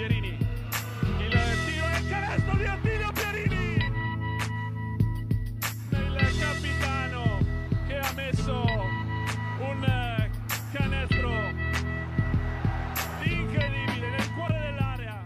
Pierini. Il tiro e il canestro di Attilio Pierini. Il capitano che ha messo un canestro incredibile nel cuore dell'area.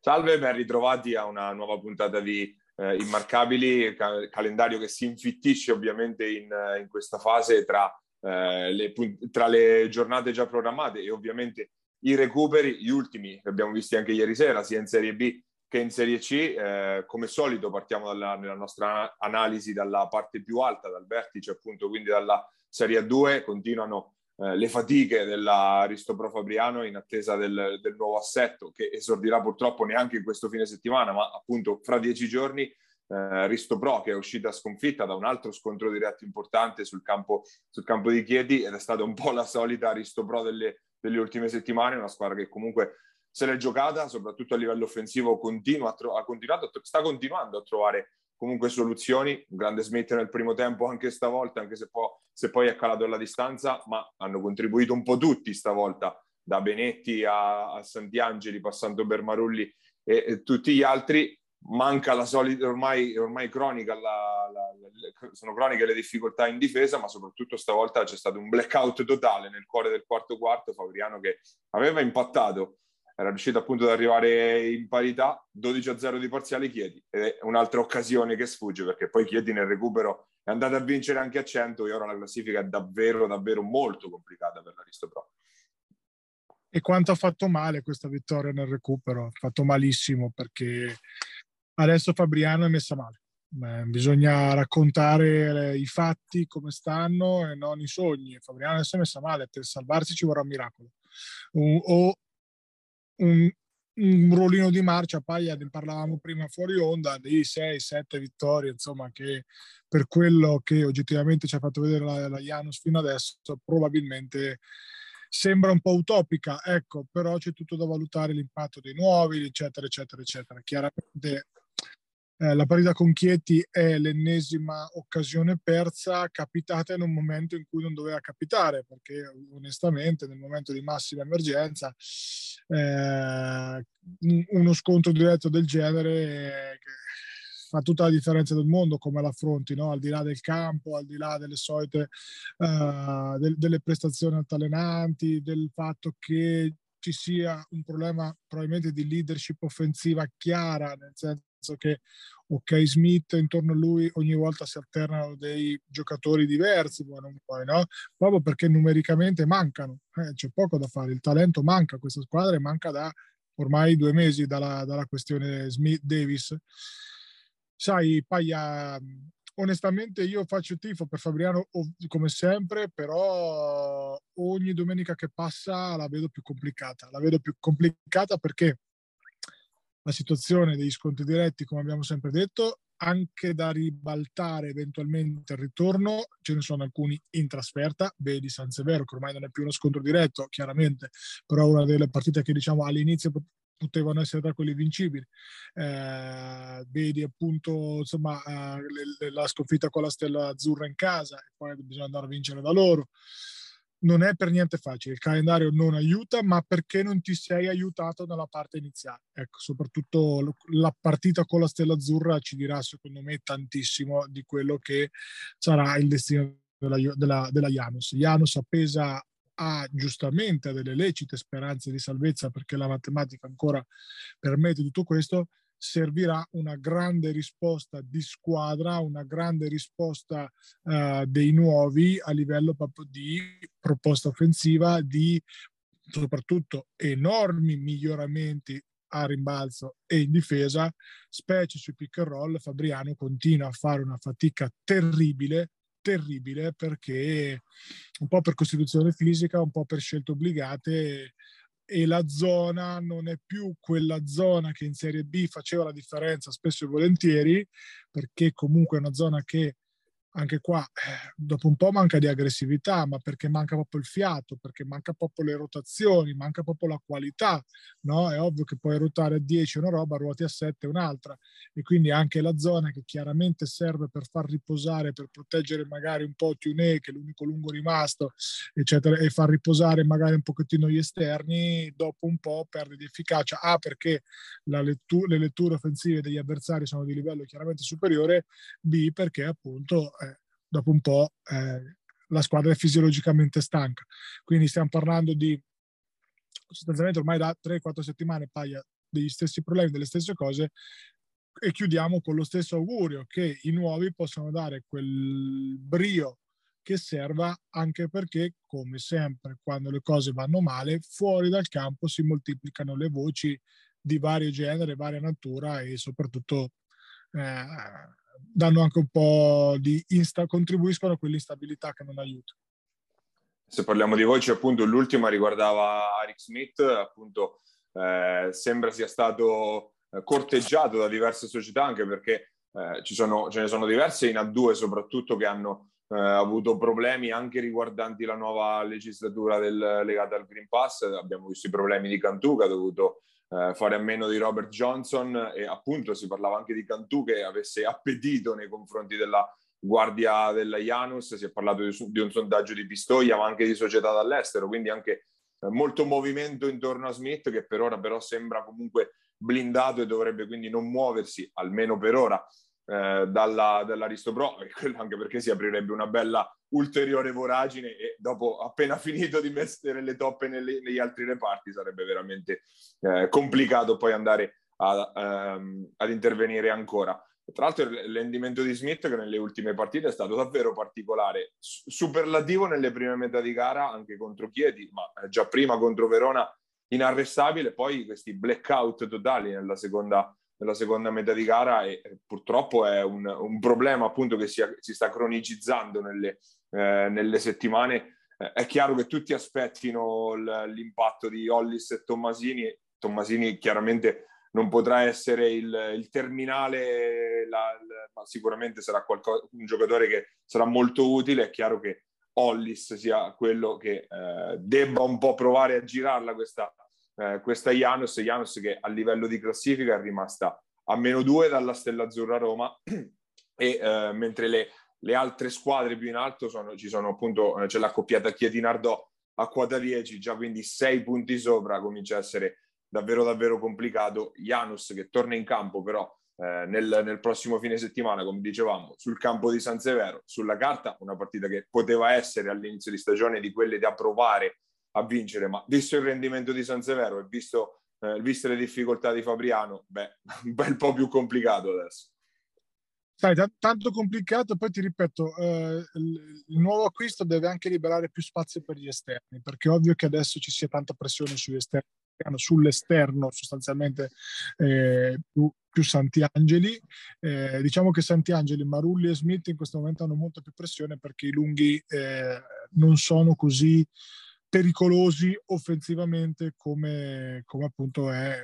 Salve, ben ritrovati a una nuova puntata di eh, Immarcabili, ca- calendario che si infittisce ovviamente in, in questa fase tra eh, le, tra le giornate già programmate e ovviamente i recuperi, gli ultimi che abbiamo visti anche ieri sera, sia in Serie B che in Serie C. Eh, come solito partiamo dalla, nella nostra analisi dalla parte più alta, dal vertice appunto, quindi dalla Serie 2, continuano eh, le fatiche dell'Aristo Pro Fabriano in attesa del, del, nuovo assetto che esordirà purtroppo neanche in questo fine settimana, ma appunto fra dieci giorni eh, Risto Pro che è uscita sconfitta da un altro scontro diretto importante sul campo, sul campo di Chieti ed è stata un po' la solita Risto Pro delle, delle ultime settimane, una squadra che comunque se l'è giocata, soprattutto a livello offensivo, continua tro- ha continuato, sta continuando a trovare comunque soluzioni. Un grande Smith nel primo tempo anche stavolta, anche se, può, se poi è calato alla distanza, ma hanno contribuito un po' tutti stavolta, da Benetti a, a Santiangeli, passando per Marulli e, e tutti gli altri manca la solita, ormai, ormai cronica, la, la, la, sono croniche le difficoltà in difesa, ma soprattutto stavolta c'è stato un blackout totale nel cuore del quarto quarto, Fabriano che aveva impattato, era riuscito appunto ad arrivare in parità, 12-0 di parziale Chiedi, ed è un'altra occasione che sfugge, perché poi Chiedi nel recupero è andato a vincere anche a 100 e ora la classifica è davvero, davvero molto complicata per l'Aristo Pro. E quanto ha fatto male questa vittoria nel recupero? Ha fatto malissimo perché Adesso Fabriano è messa male. Eh, bisogna raccontare i fatti come stanno e non i sogni. Fabriano adesso è messa male, per salvarsi ci vorrà un miracolo. O un, un ruolino di marcia, Paglia, ne parlavamo prima fuori onda, di 6-7 vittorie, insomma, che per quello che oggettivamente ci ha fatto vedere la, la Janus fino adesso, probabilmente sembra un po' utopica, ecco, però c'è tutto da valutare l'impatto dei nuovi, eccetera, eccetera, eccetera. Chiaramente eh, la partita con Chieti è l'ennesima occasione persa capitata in un momento in cui non doveva capitare, perché onestamente nel momento di massima emergenza eh, uno scontro diretto del genere eh, fa tutta la differenza del mondo come l'affronti, no? al di là del campo, al di là delle solite uh, del, delle prestazioni altalenanti, del fatto che ci sia un problema probabilmente di leadership offensiva chiara, nel senso che ok Smith intorno a lui ogni volta si alternano dei giocatori diversi poi, no? proprio perché numericamente mancano eh, c'è poco da fare il talento manca a questa squadra e manca da ormai due mesi dalla, dalla questione Smith Davis sai Paia onestamente io faccio tifo per Fabriano come sempre, però ogni domenica che passa la vedo più complicata. La vedo più complicata perché la situazione degli sconti diretti, come abbiamo sempre detto, anche da ribaltare eventualmente il ritorno, ce ne sono alcuni in trasferta, vedi San Severo che ormai non è più uno scontro diretto, chiaramente, però una delle partite che diciamo all'inizio potevano essere tra quelli vincibili. Eh, vedi appunto insomma, eh, la sconfitta con la stella azzurra in casa e poi bisogna andare a vincere da loro non è per niente facile, il calendario non aiuta, ma perché non ti sei aiutato nella parte iniziale. Ecco, soprattutto la partita con la Stella Azzurra ci dirà, secondo me, tantissimo di quello che sarà il destino della, della, della Janus. Janus appesa ha giustamente delle lecite speranze di salvezza perché la matematica ancora permette tutto questo, servirà una grande risposta di squadra, una grande risposta uh, dei nuovi a livello proprio di proposta offensiva, di soprattutto enormi miglioramenti a rimbalzo e in difesa, specie sui pick and roll, Fabriano continua a fare una fatica terribile, terribile perché un po' per costituzione fisica, un po' per scelte obbligate e la zona non è più quella zona che in Serie B faceva la differenza spesso e volentieri, perché comunque è una zona che anche qua eh, dopo un po' manca di aggressività, ma perché manca proprio il fiato, perché manca proprio le rotazioni, manca proprio la qualità, no? È ovvio che puoi ruotare a 10 una roba, ruoti a 7 un'altra e quindi anche la zona che chiaramente serve per far riposare, per proteggere magari un po' Tune, che è l'unico lungo rimasto, eccetera, e far riposare magari un pochettino gli esterni, dopo un po' perde di efficacia. A, perché lettu- le letture offensive degli avversari sono di livello chiaramente superiore, B, perché appunto eh, dopo un po' eh, la squadra è fisiologicamente stanca. Quindi stiamo parlando di sostanzialmente ormai da 3-4 settimane paia degli stessi problemi, delle stesse cose e chiudiamo con lo stesso augurio che i nuovi possano dare quel brio che serva anche perché, come sempre, quando le cose vanno male, fuori dal campo si moltiplicano le voci di vario genere, varia natura e soprattutto eh, danno anche un po' di insta, contribuiscono a quell'instabilità che non aiuta. Se parliamo di voci, appunto, l'ultima riguardava Eric Smith, appunto, eh, sembra sia stato eh, corteggiato da diverse società, anche perché eh, sono, ce ne sono diverse in A2 soprattutto che hanno eh, avuto problemi anche riguardanti la nuova legislatura del, legata al Green Pass. Abbiamo visto i problemi di Cantù che ha dovuto eh, fare a meno di Robert Johnson e appunto si parlava anche di Cantù che avesse appetito nei confronti della guardia della Janus, si è parlato di, di un sondaggio di Pistoia ma anche di società dall'estero, quindi anche eh, molto movimento intorno a Smith che per ora però sembra comunque blindato e dovrebbe quindi non muoversi, almeno per ora, eh, dalla, dall'Aristo Pro, anche perché si aprirebbe una bella ulteriore voragine e dopo appena finito di mettere le toppe nelle, negli altri reparti sarebbe veramente eh, complicato poi andare a, um, ad intervenire ancora. Tra l'altro il rendimento di Smith che nelle ultime partite è stato davvero particolare, superlativo nelle prime metà di gara anche contro Chieti, ma già prima contro Verona inarrestabile, poi questi blackout totali nella seconda nella seconda metà di gara e purtroppo è un, un problema appunto che si, si sta cronicizzando nelle, eh, nelle settimane. Eh, è chiaro che tutti aspettino l'impatto di Hollis e Tommasini. Tommasini chiaramente non potrà essere il, il terminale, la, la, ma sicuramente sarà qualcosa, un giocatore che sarà molto utile. È chiaro che Hollis sia quello che eh, debba un po' provare a girarla questa, eh, questa Janus, Janus che a livello di classifica è rimasta a meno due dalla Stella Azzurra Roma e eh, mentre le, le, altre squadre più in alto sono, ci sono appunto, eh, c'è l'accoppiata Chieti-Nardò a quota 10, già quindi sei punti sopra, comincia a essere davvero davvero complicato. Janus che torna in campo però eh, nel, nel, prossimo fine settimana, come dicevamo, sul campo di San Severo, sulla carta, una partita che poteva essere all'inizio di stagione di quelle da provare a vincere, ma visto il rendimento di San Severo e visto, eh, viste le difficoltà di Fabriano, beh, un bel po' più complicato adesso. Sai, t- tanto complicato, poi ti ripeto, eh, il, nuovo acquisto deve anche liberare più spazio per gli esterni, perché è ovvio che adesso ci sia tanta pressione sugli esterni, sull'esterno sostanzialmente eh, più, più Santiangeli. Eh, diciamo che Santiangeli, Marulli e Smith in questo momento hanno molta più pressione perché i lunghi eh, non sono così pericolosi offensivamente come, come appunto è,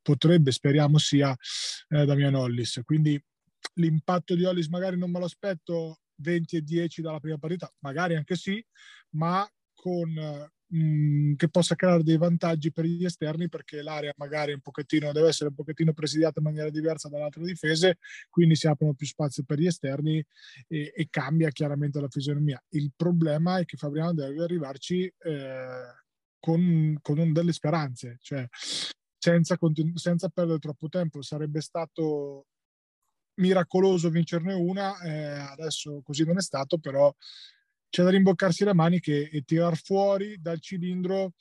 potrebbe, speriamo sia eh, Damian Hollis. Quindi l'impatto di Hollis magari non me lo aspetto 20 e 10 dalla prima partita, magari anche sì, ma con che possa creare dei vantaggi per gli esterni perché l'area magari un pochettino deve essere un pochettino presidiata in maniera diversa dalle altre difese, quindi si aprono più spazi per gli esterni e, e cambia chiaramente la fisionomia. Il problema è che Fabriano deve arrivarci eh, con, con delle speranze, cioè senza, continu- senza perdere troppo tempo. Sarebbe stato miracoloso vincerne una, eh, adesso così non è stato, però c'è da rimboccarsi le maniche e tirar fuori dal cilindro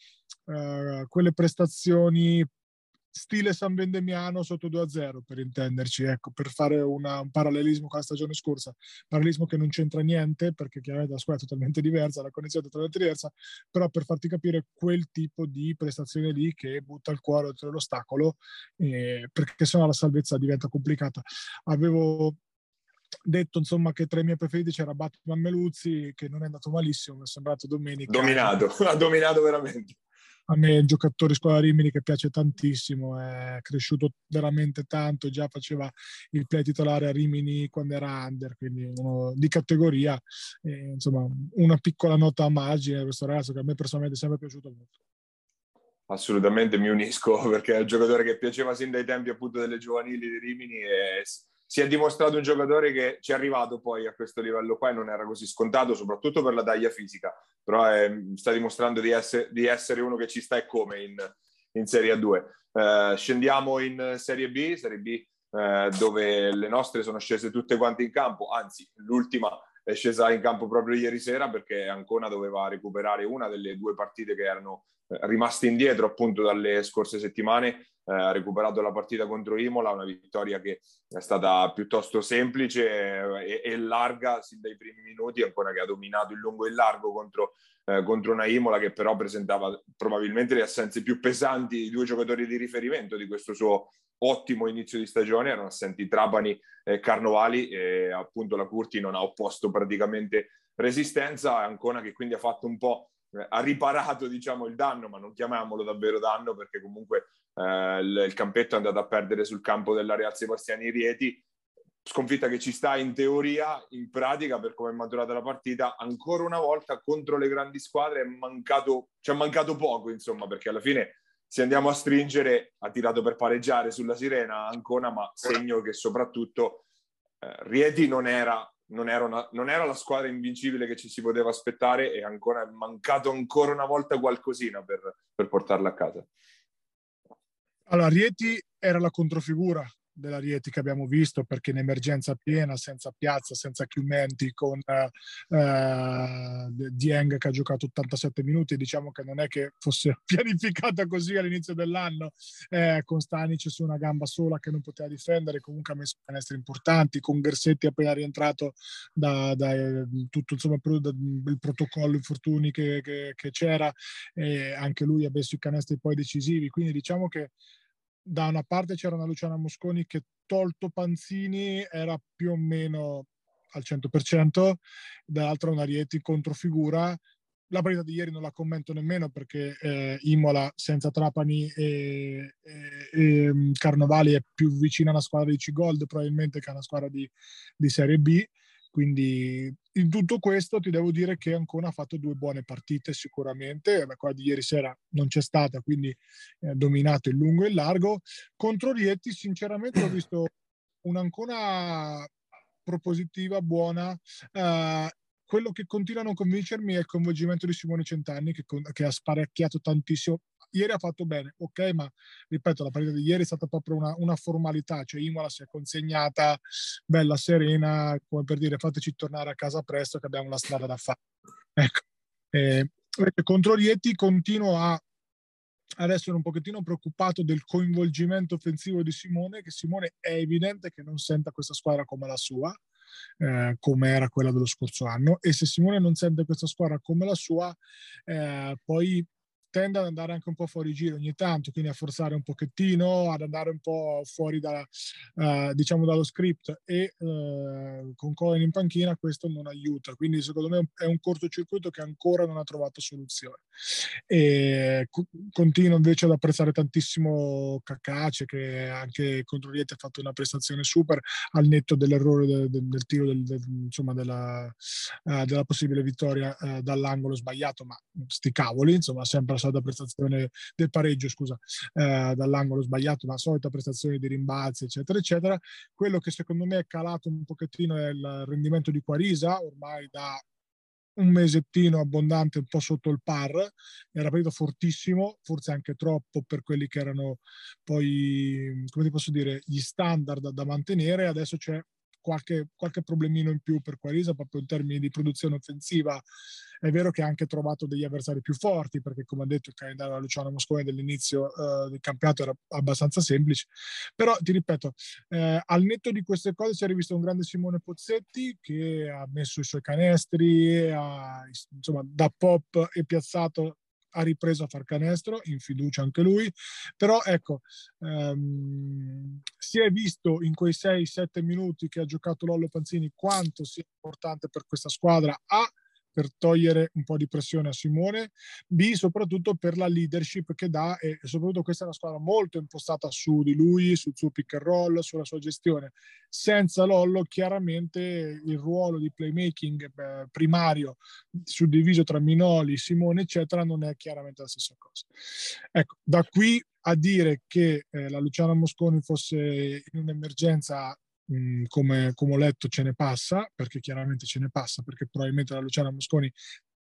eh, quelle prestazioni stile San Vendemiano sotto 2-0 per intenderci, ecco, per fare una, un parallelismo con la stagione scorsa, parallelismo che non c'entra niente perché chiaramente la squadra è totalmente diversa, la connessione è totalmente diversa, però per farti capire quel tipo di prestazione lì che butta il cuore oltre l'ostacolo eh, perché sennò la salvezza diventa complicata. Avevo detto insomma che tra i miei preferiti c'era Batman Meluzzi che non è andato malissimo, mi è sembrato domenica. Dominato, ha dominato veramente. a me un giocatore squadra Rimini che piace tantissimo, è cresciuto veramente tanto, già faceva il play titolare a Rimini quando era under, quindi uno di categoria, e, insomma una piccola nota a margine questo ragazzo che a me personalmente è sempre piaciuto molto. Assolutamente mi unisco perché è un giocatore che piaceva sin dai tempi appunto delle giovanili di Rimini e si è dimostrato un giocatore che ci è arrivato poi a questo livello qua e non era così scontato, soprattutto per la taglia fisica, però è, sta dimostrando di essere, di essere, uno che ci sta e come in, in Serie A2. Eh, scendiamo in Serie B, Serie B eh, dove le nostre sono scese tutte quante in campo, anzi l'ultima è scesa in campo proprio ieri sera perché Ancona doveva recuperare una delle due partite che erano eh, rimaste indietro appunto dalle scorse settimane ha recuperato la partita contro Imola, una vittoria che è stata piuttosto semplice e, e larga sin dai primi minuti, ancora che ha dominato il lungo e il largo contro, eh, contro una Imola che però presentava probabilmente le assenze più pesanti di due giocatori di riferimento di questo suo ottimo inizio di stagione, erano assenti Trapani e Carnovali e appunto la Curti non ha opposto praticamente resistenza, Ancona che quindi ha fatto un po' eh, ha riparato diciamo il danno, ma non chiamiamolo davvero danno perché comunque eh, il, campetto è andato a perdere sul campo della Real Sebastiani Rieti, sconfitta che ci sta in teoria, in pratica per come è maturata la partita, ancora una volta contro le grandi squadre è mancato, ci è mancato poco insomma perché alla fine se andiamo a stringere ha tirato per pareggiare sulla Sirena Ancona, ma segno che soprattutto eh, Rieti non era, non, era una, non era, la squadra invincibile che ci si poteva aspettare e ancora è mancato ancora una volta qualcosina per, per portarla a casa. Allora, Rieti era la controfigura della Rieti che abbiamo visto perché in emergenza piena, senza piazza, senza chiumenti, con eh, Dieng che ha giocato 87 minuti, diciamo che non è che fosse pianificata così all'inizio dell'anno, eh, con Stanic su una gamba sola che non poteva difendere, comunque ha messo canestri importanti, con Gersetti appena rientrato da, da eh, tutto insomma, da, il protocollo infortuni che, che, che c'era, e anche lui ha messo i canestri poi decisivi, quindi diciamo che da una parte c'era una Luciana Mosconi che tolto Panzini era più o meno al 100%, dall'altra una Rieti controfigura. La partita di ieri non la commento nemmeno perché eh, Imola senza Trapani e, e, e, mm, Carnovali è più vicina a una squadra di C-Gold probabilmente che a una squadra di, di Serie B. Quindi in tutto questo ti devo dire che Ancona ha fatto due buone partite sicuramente, la quella di ieri sera non c'è stata, quindi ha eh, dominato il lungo e il largo. Contro Rieti sinceramente ho visto un'Ancona propositiva, buona. Uh, quello che continua a non convincermi è il coinvolgimento di Simone Centanni che, che ha sparecchiato tantissimo ieri ha fatto bene, ok, ma ripeto, la partita di ieri è stata proprio una, una formalità, cioè Imola si è consegnata bella serena, come per dire fateci tornare a casa presto che abbiamo la strada da fare. Ecco. Eh, contro Rieti continuo a ad essere un pochettino preoccupato del coinvolgimento offensivo di Simone, che Simone è evidente che non senta questa squadra come la sua, eh, come era quella dello scorso anno, e se Simone non sente questa squadra come la sua, eh, poi tende ad andare anche un po' fuori giro ogni tanto, quindi a forzare un pochettino, ad andare un po' fuori da, uh, diciamo dallo script e uh, con Cohen in panchina questo non aiuta, quindi secondo me è un cortocircuito che ancora non ha trovato soluzione. E co- continuo invece ad apprezzare tantissimo Cacace che anche contro Rieti ha fatto una prestazione super al netto dell'errore de- de- del tiro del, de- insomma della, uh, della possibile vittoria dall'angolo sbagliato, ma sti cavoli, insomma sempre la solita prestazione del pareggio, scusa, eh, dall'angolo sbagliato, ma solita prestazione di rimbalzi, eccetera, eccetera. Quello che secondo me è calato un pochettino è il rendimento di Quarisa, ormai da un mesettino abbondante, un po' sotto il par, era partito fortissimo, forse anche troppo per quelli che erano poi, come ti posso dire, gli standard da mantenere. Adesso c'è qualche, qualche problemino in più per Quarisa proprio in termini di produzione offensiva. È vero che ha anche trovato degli avversari più forti, perché come ha detto il calendario da Luciano Moscone dell'inizio uh, del campionato era abbastanza semplice. Però ti ripeto, eh, al netto di queste cose si è rivisto un grande Simone Pozzetti che ha messo i suoi canestri, ha, insomma, da pop e piazzato ha ripreso a far canestro, in fiducia anche lui, però ecco, ehm, si è visto in quei 6-7 minuti che ha giocato Lollo Panzini quanto sia importante per questa squadra. A per togliere un po' di pressione a Simone, B soprattutto per la leadership che dà e soprattutto questa è una squadra molto impostata su di lui, sul suo pick and roll, sulla sua gestione. Senza Lollo chiaramente il ruolo di playmaking eh, primario suddiviso tra Minoli, Simone eccetera non è chiaramente la stessa cosa. Ecco, da qui a dire che eh, la Luciana Mosconi fosse in un'emergenza mh, come, come, ho letto ce ne passa, perché chiaramente ce ne passa, perché probabilmente la Luciana Mosconi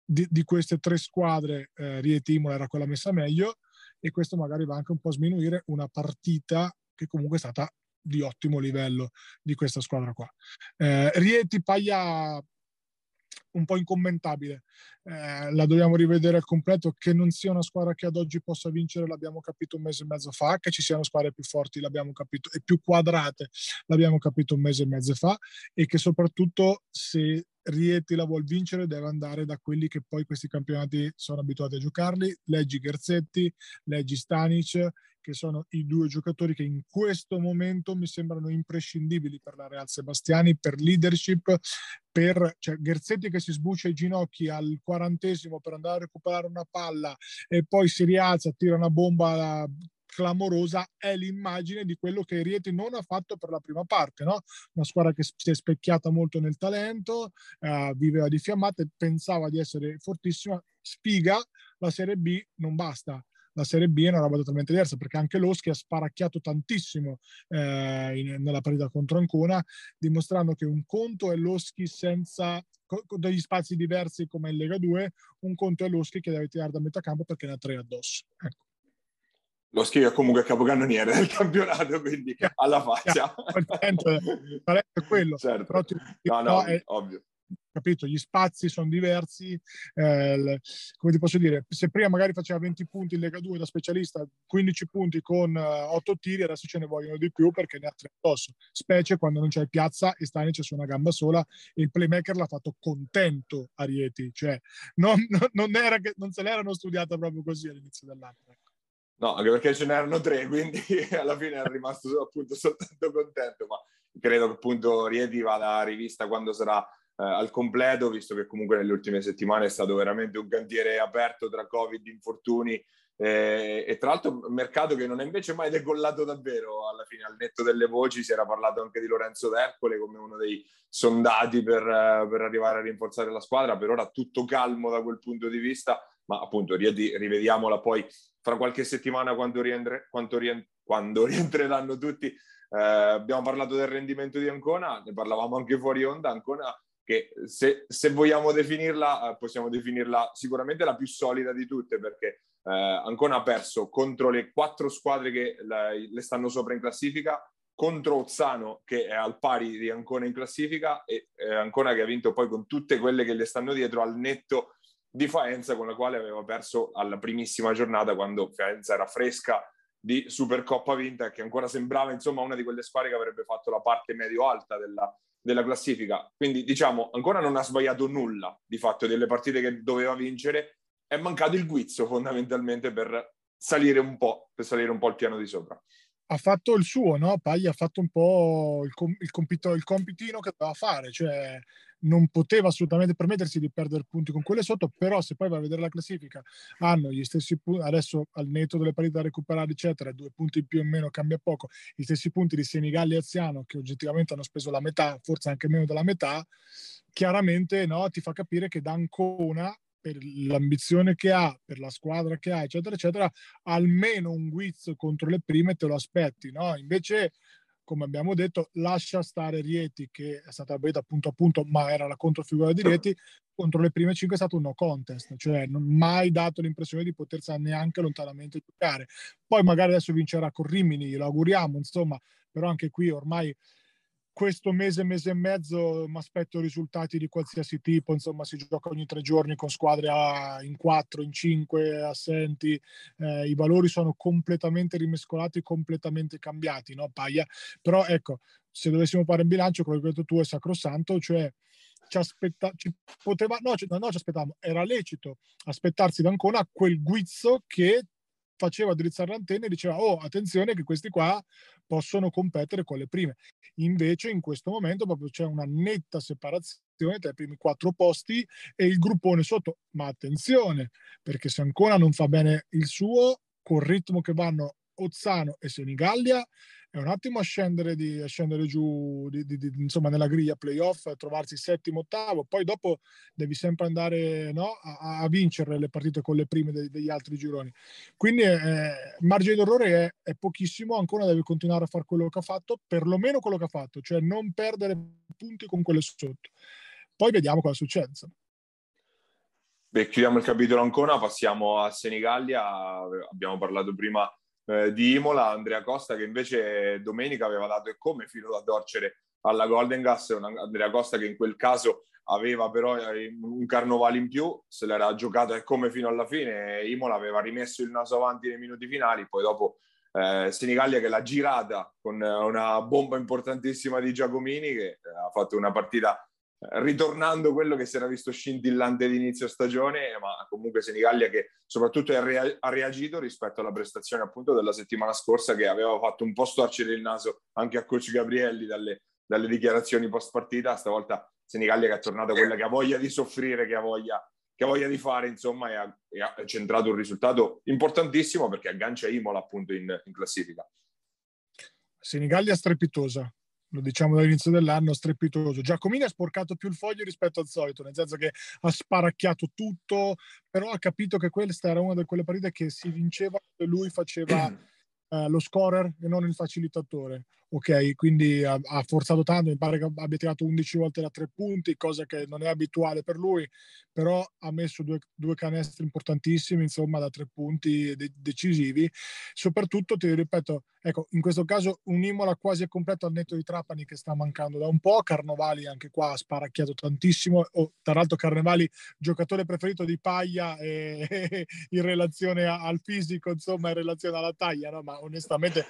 di, di queste tre squadre eh, Rieti Imola era quella messa meglio e questo magari va anche un po' a sminuire una partita che comunque è stata di ottimo livello di questa squadra qua. Eh, Rieti Paglia un po' incommentabile. Eh, la dobbiamo rivedere al completo. Che non sia una squadra che ad oggi possa vincere, l'abbiamo capito un mese e mezzo fa. Che ci siano squadre più forti, l'abbiamo capito, e più quadrate, l'abbiamo capito un mese e mezzo fa. E che soprattutto se Rieti la vuol vincere deve andare da quelli che poi questi campionati sono abituati a giocarli. Leggi Gerzetti, leggi Stanic che sono i due giocatori che in questo momento mi sembrano imprescindibili per la Real Sebastiani, per leadership, per cioè, Gerzetti che si sbuccia i ginocchi al quarantesimo per andare a recuperare una palla e poi si rialza, tira una bomba clamorosa è l'immagine di quello che Rieti non ha fatto per la prima parte, no? una squadra che si è specchiata molto nel talento, eh, viveva di fiammate, pensava di essere fortissima, sfiga, la Serie B non basta, la Serie B è una roba totalmente diversa perché anche Loschi ha sparacchiato tantissimo eh, in, nella partita contro Ancona, dimostrando che un conto è Loschi senza con degli spazi diversi come in Lega 2, un conto è Loschi che deve tirare da metà campo perché ne ha tre addosso. Ecco. Loschi è comunque capocannoniere del campionato, quindi alla faccia. È quello. Certo. Però ti, no, no, è, ovvio capito? Gli spazi sono diversi, eh, come ti posso dire, se prima magari faceva 20 punti in Lega 2 da specialista, 15 punti con uh, eh, 8 tiri, adesso ce ne vogliono di più perché ne ha 3 addosso, specie quando non c'è piazza e Stanic su una gamba sola e il playmaker l'ha fatto contento a Rieti, cioè non, non, era che, non se l'erano studiata proprio così all'inizio dell'anno. Ecco. No, anche perché ce n'erano tre, quindi alla fine è rimasto appunto soltanto contento, ma credo che appunto Rieti vada rivista quando sarà eh, al completo, visto che comunque nelle ultime settimane è stato veramente un cantiere aperto tra Covid, infortuni eh, e tra l'altro un mercato che non è invece mai decollato davvero. Alla fine, al netto delle voci si era parlato anche di Lorenzo D'Ercole come uno dei sondati per, eh, per arrivare a rinforzare la squadra, per ora tutto calmo da quel punto di vista, ma appunto rivediamola poi fra qualche settimana quando, rientre, rientre, quando rientreranno tutti. Eh, abbiamo parlato del rendimento di Ancona, ne parlavamo anche fuori onda, Ancona che se, se vogliamo definirla, eh, possiamo definirla sicuramente la più solida di tutte, perché eh, Ancona ha perso contro le quattro squadre che la, le stanno sopra in classifica, contro Ozzano che è al pari di Ancona in classifica e eh, Ancona che ha vinto poi con tutte quelle che le stanno dietro al netto di Faenza con la quale aveva perso alla primissima giornata quando Faenza era fresca di Supercoppa vinta che ancora sembrava insomma una di quelle squadre che avrebbe fatto la parte medio-alta della, della classifica. Quindi diciamo ancora non ha sbagliato nulla di fatto delle partite che doveva vincere. È mancato il guizzo fondamentalmente per salire un po', per salire un po' il piano di sopra. Ha fatto il suo, no? Paglia ha fatto un po' il, com- il, compito- il compitino che doveva fare, cioè non poteva assolutamente permettersi di perdere punti con quelle sotto, però se poi vai a vedere la classifica hanno gli stessi punti, adesso al netto delle parità da recuperare eccetera, due punti in più o meno cambia poco, gli stessi punti di Senigalli e Aziano che oggettivamente hanno speso la metà, forse anche meno della metà, chiaramente no, ti fa capire che da Ancona per l'ambizione che ha, per la squadra che ha, eccetera, eccetera, almeno un guizzo contro le prime te lo aspetti, no? Invece come abbiamo detto, lascia stare Rieti, che è stata abolita punto a punto, ma era la controfigura di Rieti, contro le prime cinque è stato un no contest, cioè non mai dato l'impressione di potersi neanche lontanamente giocare. Poi magari adesso vincerà con Rimini, lo auguriamo, insomma, però anche qui ormai questo mese, mese e mezzo mi aspetto risultati di qualsiasi tipo, insomma si gioca ogni tre giorni con squadre a, in quattro, in cinque, assenti, eh, i valori sono completamente rimescolati, completamente cambiati, no Paia? Però ecco, se dovessimo fare in bilancio, quello che hai detto tu è sacrosanto, cioè ci, aspetta, ci poteva, no, no, ci aspettavamo, era lecito aspettarsi da Ancona quel guizzo che faceva drizzare l'antenna e diceva oh attenzione che questi qua possono competere con le prime. Invece in questo momento proprio c'è una netta separazione tra i primi quattro posti e il gruppone sotto. Ma attenzione, perché se ancora non fa bene il suo, col ritmo che vanno Ozzano e Senigallia, è un attimo a scendere, di, a scendere giù di, di, insomma, nella griglia playoff, a trovarsi settimo, ottavo, poi dopo devi sempre andare no, a, a, vincere le partite con le prime de, degli altri gironi. Quindi eh, il margine d'errore è, è, pochissimo, ancora deve continuare a fare quello che ha fatto, perlomeno quello che ha fatto, cioè non perdere punti con quelle sotto. Poi vediamo cosa succede. Beh, chiudiamo il capitolo ancora, passiamo a Senigallia, abbiamo parlato prima eh, di Imola, Andrea Costa che invece domenica aveva dato e come filo da torcere alla Golden Gas, Andrea Costa che in quel caso aveva però eh, un carnovale in più, se l'era giocato e come fino alla fine, Imola aveva rimesso il naso avanti nei minuti finali, poi dopo eh, Senigallia che l'ha girata con una bomba importantissima di Giacomini che ha fatto una partita ritornando quello che si era visto scintillante d'inizio stagione, ma comunque Senigallia che soprattutto ha reagito rispetto alla prestazione appunto della settimana scorsa che aveva fatto un po' storcere il naso anche a coach Gabrielli dalle, dalle dichiarazioni post partita, stavolta Senigallia che è tornata quella che ha voglia di soffrire, che ha voglia, che ha voglia di fare insomma e ha, e ha, centrato un risultato importantissimo perché aggancia Imola appunto in, in classifica. Senigallia strepitosa, lo diciamo dall'inizio dell'anno, strepitoso. Giacomini ha sporcato più il foglio rispetto al solito, nel senso che ha sparacchiato tutto, però ha capito che questa era una di quelle partite che si vinceva e lui faceva eh, lo scorer e non il facilitatore ok, quindi ha, ha, forzato tanto, mi pare che abbia tirato 11 volte da tre punti, cosa che non è abituale per lui, però ha messo due, due canestri importantissimi, insomma, da tre punti de- decisivi. Soprattutto, ti ripeto, ecco, in questo caso un Imola quasi completo al netto di Trapani che sta mancando da un po', Carnovali anche qua ha sparacchiato tantissimo, oh, tra l'altro Carnevali giocatore preferito di Paglia e, in relazione al fisico, insomma, in relazione alla taglia, no? ma onestamente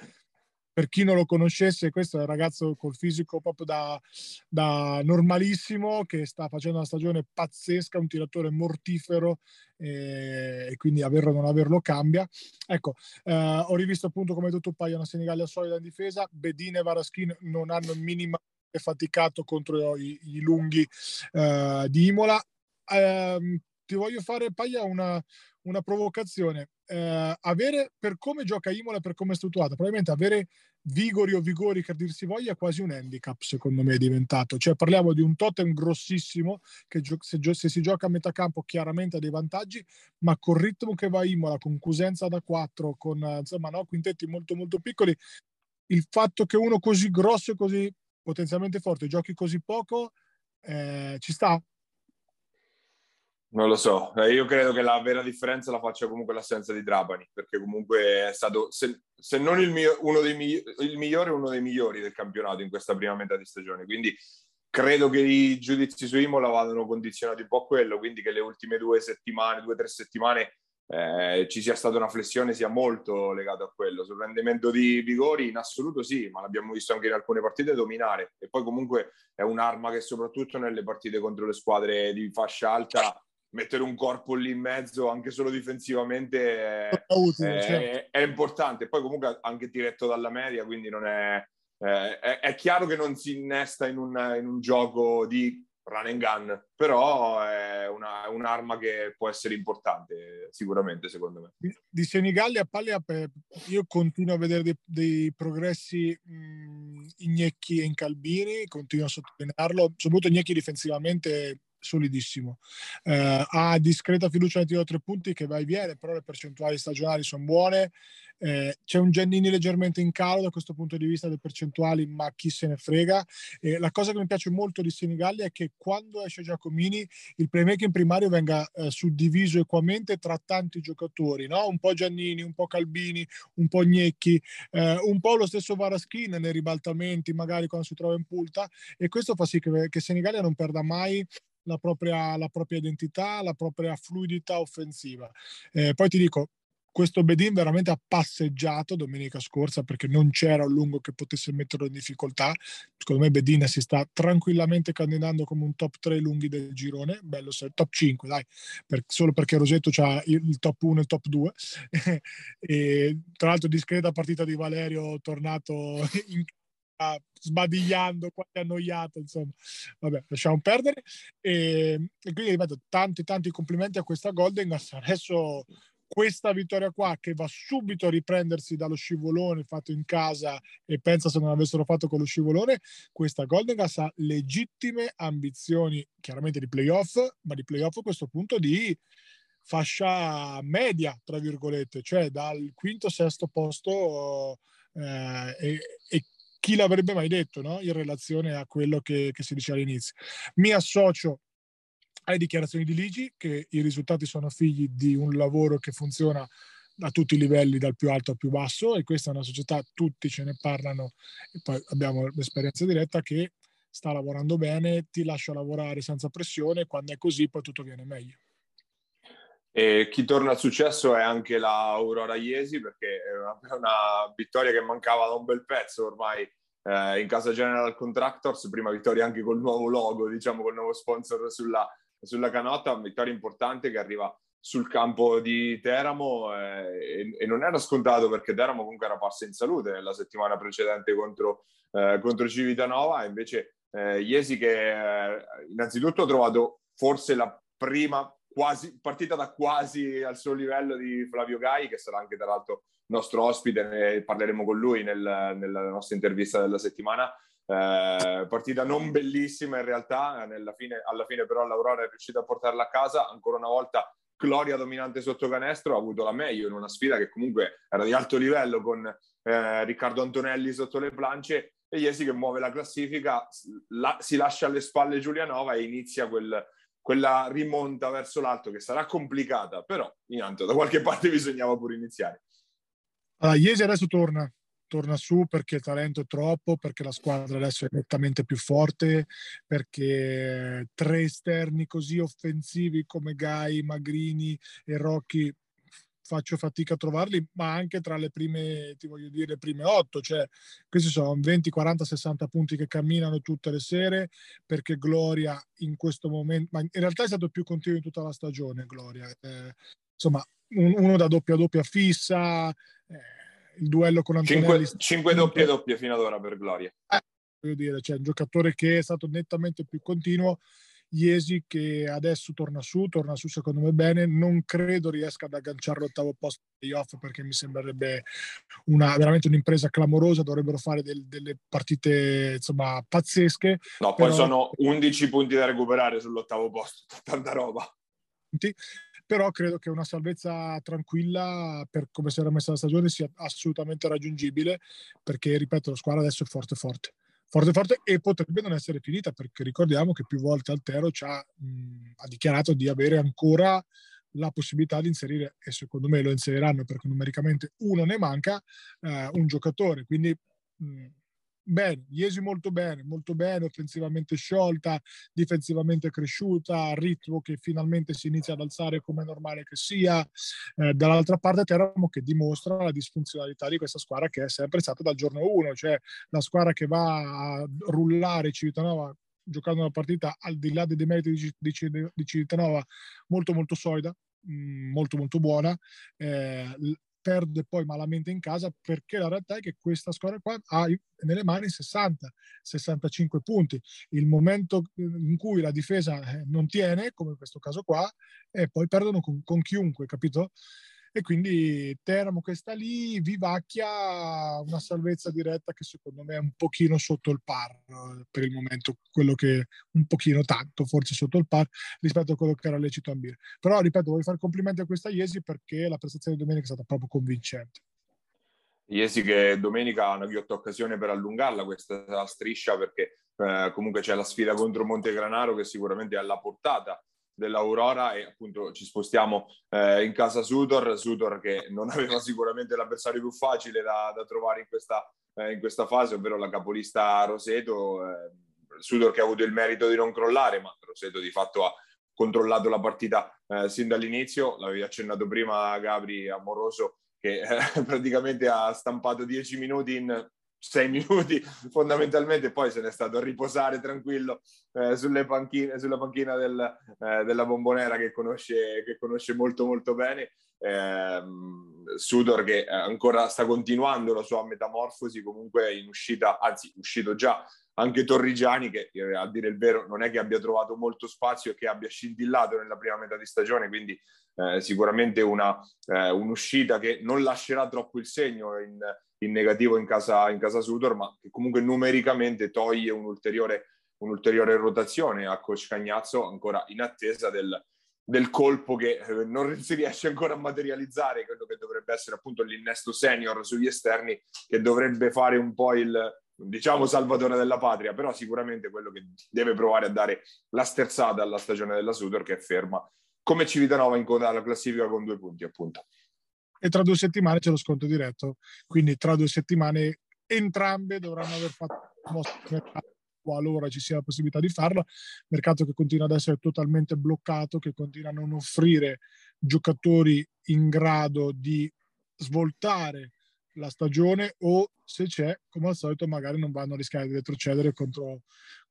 per chi non lo conoscesse, questo è un ragazzo col fisico proprio da, da normalissimo che sta facendo una stagione pazzesca, un tiratore mortifero eh, e quindi averlo o non averlo cambia. Ecco, eh, ho rivisto appunto come detto Paia una Senigallia solida in difesa, Bedine e Varaschin non hanno minimamente faticato contro i, i lunghi eh, di Imola. Ehm, ti voglio fare Paia una, una provocazione. Eh, avere per come gioca Imola, per come è strutturata, probabilmente avere vigori o vigori che dir si voglia è quasi un handicap secondo me è diventato. Cioè parliamo di un totem grossissimo che gio- se, gio- se, si gioca a metà campo chiaramente ha dei vantaggi ma col ritmo che va Imola con Cusenza da 4 con insomma no, quintetti molto molto piccoli il fatto che uno così grosso e così potenzialmente forte giochi così poco eh, ci sta non lo so, eh, io credo che la vera differenza la faccia comunque l'assenza di Trapani, perché comunque è stato, se, se non il, mio, uno dei il migliore, uno dei migliori del campionato in questa prima metà di stagione. Quindi credo che i giudizi su Imola vadano condizionati un po' a quello, quindi che le ultime due settimane, due o tre settimane eh, ci sia stata una flessione sia molto legato a quello. Sul rendimento di Vigori in assoluto sì, ma l'abbiamo visto anche in alcune partite dominare e poi comunque è un'arma che soprattutto nelle partite contro le squadre di fascia alta mettere un corpo lì in mezzo anche solo difensivamente è, utile, è, certo. è importante. Poi comunque anche diretto dalla media, quindi non è, è, è chiaro che non si innesta in un, in un, gioco di run and gun, però è una, un'arma che può essere importante sicuramente secondo me. Di, Senigallia a Paglia io continuo a vedere dei, dei progressi mh, Gnecchi e Incalbini, continuo a sottolinearlo, soprattutto Gnecchi difensivamente solidissimo. Eh, ha discreta fiducia nel tiro a tre punti che va e viene, però le percentuali stagionali sono buone. Eh, c'è un Giannini leggermente in calo da questo punto di vista delle percentuali, ma chi se ne frega. Eh, la cosa che mi piace molto di Senigallia è che quando esce Giacomini il playmaking primario venga eh, suddiviso equamente tra tanti giocatori, no? un po' Giannini, un po' Calbini, un po' Gnecchi, eh, un po' lo stesso Varaschin nei ribaltamenti, magari quando si trova in punta, e questo fa sì che, che Senigallia non perda mai la propria, la propria identità, la propria fluidità offensiva. Eh, poi ti dico, questo Bedin veramente ha passeggiato domenica scorsa perché non c'era un lungo che potesse metterlo in difficoltà. Secondo me Bedin si sta tranquillamente candidando come un top 3 lunghi del girone, bello se top 5, dai, per, solo perché Rosetto ha il, top 1 e il top 2. e tra l'altro discreta partita di Valerio tornato in sbadigliando, quasi annoiato, insomma. Vabbè, lasciamo perdere. E, e quindi ripeto, tanti tanti complimenti a questa Golden Adesso questa vittoria qua che va subito a riprendersi dallo scivolone fatto in casa e pensa se non avessero fatto con lo scivolone, questa Golden Gas ha legittime ambizioni chiaramente di playoff, ma di playoff a questo punto di fascia media, tra virgolette, cioè dal quinto sesto posto eh, e, e, chi l'avrebbe mai detto no? in relazione a quello che, che si dice all'inizio. Mi associo alle dichiarazioni di Ligi che i risultati sono figli di un lavoro che funziona a tutti i livelli, dal più alto al più basso, e questa è una società, tutti ce ne parlano, e poi abbiamo l'esperienza diretta che sta lavorando bene, ti lascia lavorare senza pressione, quando è così poi tutto viene meglio. E chi torna al successo è anche la Aurora Iesi, perché è una, una vittoria che mancava da un bel pezzo ormai eh, in casa General Contractors, prima vittoria anche col nuovo logo, diciamo col nuovo sponsor sulla, sulla canotta, vittoria importante che arriva sul campo di Teramo eh, e, e, non era scontato perché Teramo comunque era parsa in salute nella settimana precedente contro, eh, contro Civitanova, invece eh, Iesi che eh, innanzitutto ha trovato forse la prima quasi, partita da quasi al suo livello di Flavio Gai, che sarà anche tra l'altro nostro ospite, ne parleremo con lui nel, nella nostra intervista della settimana. Eh, partita non bellissima in realtà, fine, alla fine però l'Aurora è riuscita a portarla a casa, ancora una volta Gloria dominante sotto canestro ha avuto la meglio in una sfida che comunque era di alto livello con eh, Riccardo Antonelli sotto le planche e Iesi che muove la classifica, la, si lascia alle spalle Giulianova e inizia quel, quella rimonta verso l'alto che sarà complicata, però intanto da qualche parte bisognava pure iniziare. Allora, Iesi adesso torna, torna su perché il talento è troppo, perché la squadra adesso è nettamente più forte, perché tre esterni così offensivi come Gai, Magrini e Rocchi faccio fatica a trovarli, ma anche tra le prime, ti voglio dire, le prime otto, cioè questi sono 20, 40, 60 punti che camminano tutte le sere, perché Gloria in questo momento, ma in realtà è stato più continuo in tutta la stagione, Gloria. Eh, insomma, un, uno da doppia doppia fissa, eh, il duello con Antonelli. 5 doppie doppie fino ad ora per Gloria. Eh, voglio dire, c'è cioè, un giocatore che è stato nettamente più continuo. Iesi che adesso torna su, torna su secondo me bene, non credo riesca ad agganciare l'ottavo posto playoff perché mi sembrerebbe una, veramente un'impresa clamorosa, dovrebbero fare del, delle partite insomma pazzesche. No, poi sono 11 punti da recuperare sull'ottavo posto, tanta roba però credo che una salvezza tranquilla per come si era messa la stagione sia assolutamente raggiungibile perché, ripeto, la squadra adesso è forte forte. Forte forte e potrebbe non essere finita perché ricordiamo che più volte Altero ha, mh, ha dichiarato di avere ancora la possibilità di inserire, e secondo me lo inseriranno perché numericamente uno ne manca, eh, un giocatore. Quindi mh, bene, Iesi molto bene, molto bene, offensivamente sciolta, difensivamente cresciuta, ritmo che finalmente si inizia ad alzare come è normale che sia. Eh, dall'altra parte Teramo che dimostra la disfunzionalità di questa squadra che è sempre stata dal giorno 1, cioè la squadra che va a rullare Civitanova giocando una partita al di là dei demeriti di, di, di Civitanova molto molto solida, mm, molto molto buona. Eh, perde poi malamente in casa perché la realtà è che questa squadra qua ha nelle mani 60-65 punti. Il momento in cui la difesa eh, non tiene, come in questo caso qua, e poi perdono con, con chiunque, capito? E quindi Teramo che sta lì vivacchia una salvezza diretta che secondo me è un pochino sotto il par eh, per il momento, quello che un pochino tanto forse sotto il par rispetto a quello che era lecito ambire. Però ripeto, voglio fare complimenti a questa Iesi perché la prestazione di domenica è stata proprio convincente. Iesi che domenica ha una ghiotta occasione per allungarla questa striscia perché eh, comunque c'è la sfida contro Montegranaro che sicuramente è alla portata dell'Aurora e appunto ci spostiamo eh, in casa Sutor, Sutor che non aveva sicuramente l'avversario più facile da, da trovare in questa, eh, in questa, fase, ovvero la capolista Roseto, eh, Sutor che ha avuto il merito di non crollare, ma Roseto di fatto ha controllato la partita eh, sin dall'inizio, l'avevi accennato prima Gabri Amoroso che eh, praticamente ha stampato 10 minuti in 6 minuti fondamentalmente, poi se n'è stato a riposare tranquillo eh, sulle panchine, sulla panchina del, eh, della bombonera che conosce, che conosce molto molto bene. Eh, Sudor che ancora sta continuando la sua metamorfosi comunque in uscita, anzi uscito già anche Torrigiani che eh, a dire il vero non è che abbia trovato molto spazio e che abbia scintillato nella prima metà di stagione, quindi eh, sicuramente una, eh, un'uscita che non lascerà troppo il segno in, in negativo in casa, in casa Sudor, ma che comunque numericamente toglie un'ulteriore, un'ulteriore rotazione a Coach Cagnazzo ancora in attesa del, del colpo che eh, non si riesce ancora a materializzare, quello che dovrebbe essere appunto l'innesto senior sugli esterni, che dovrebbe fare un po' il, diciamo salvatore della patria, però sicuramente quello che deve provare a dare la sterzata alla stagione della Sudor che è ferma come Civitanova in coda alla classifica con due punti appunto. E tra due settimane c'è lo sconto diretto, quindi tra due settimane entrambe dovranno aver fatto qualora ci sia la possibilità di farlo, mercato che continua ad essere totalmente bloccato, che continua a non offrire giocatori in grado di svoltare la stagione o se c'è, come al solito, magari non vanno a rischiare di retrocedere contro,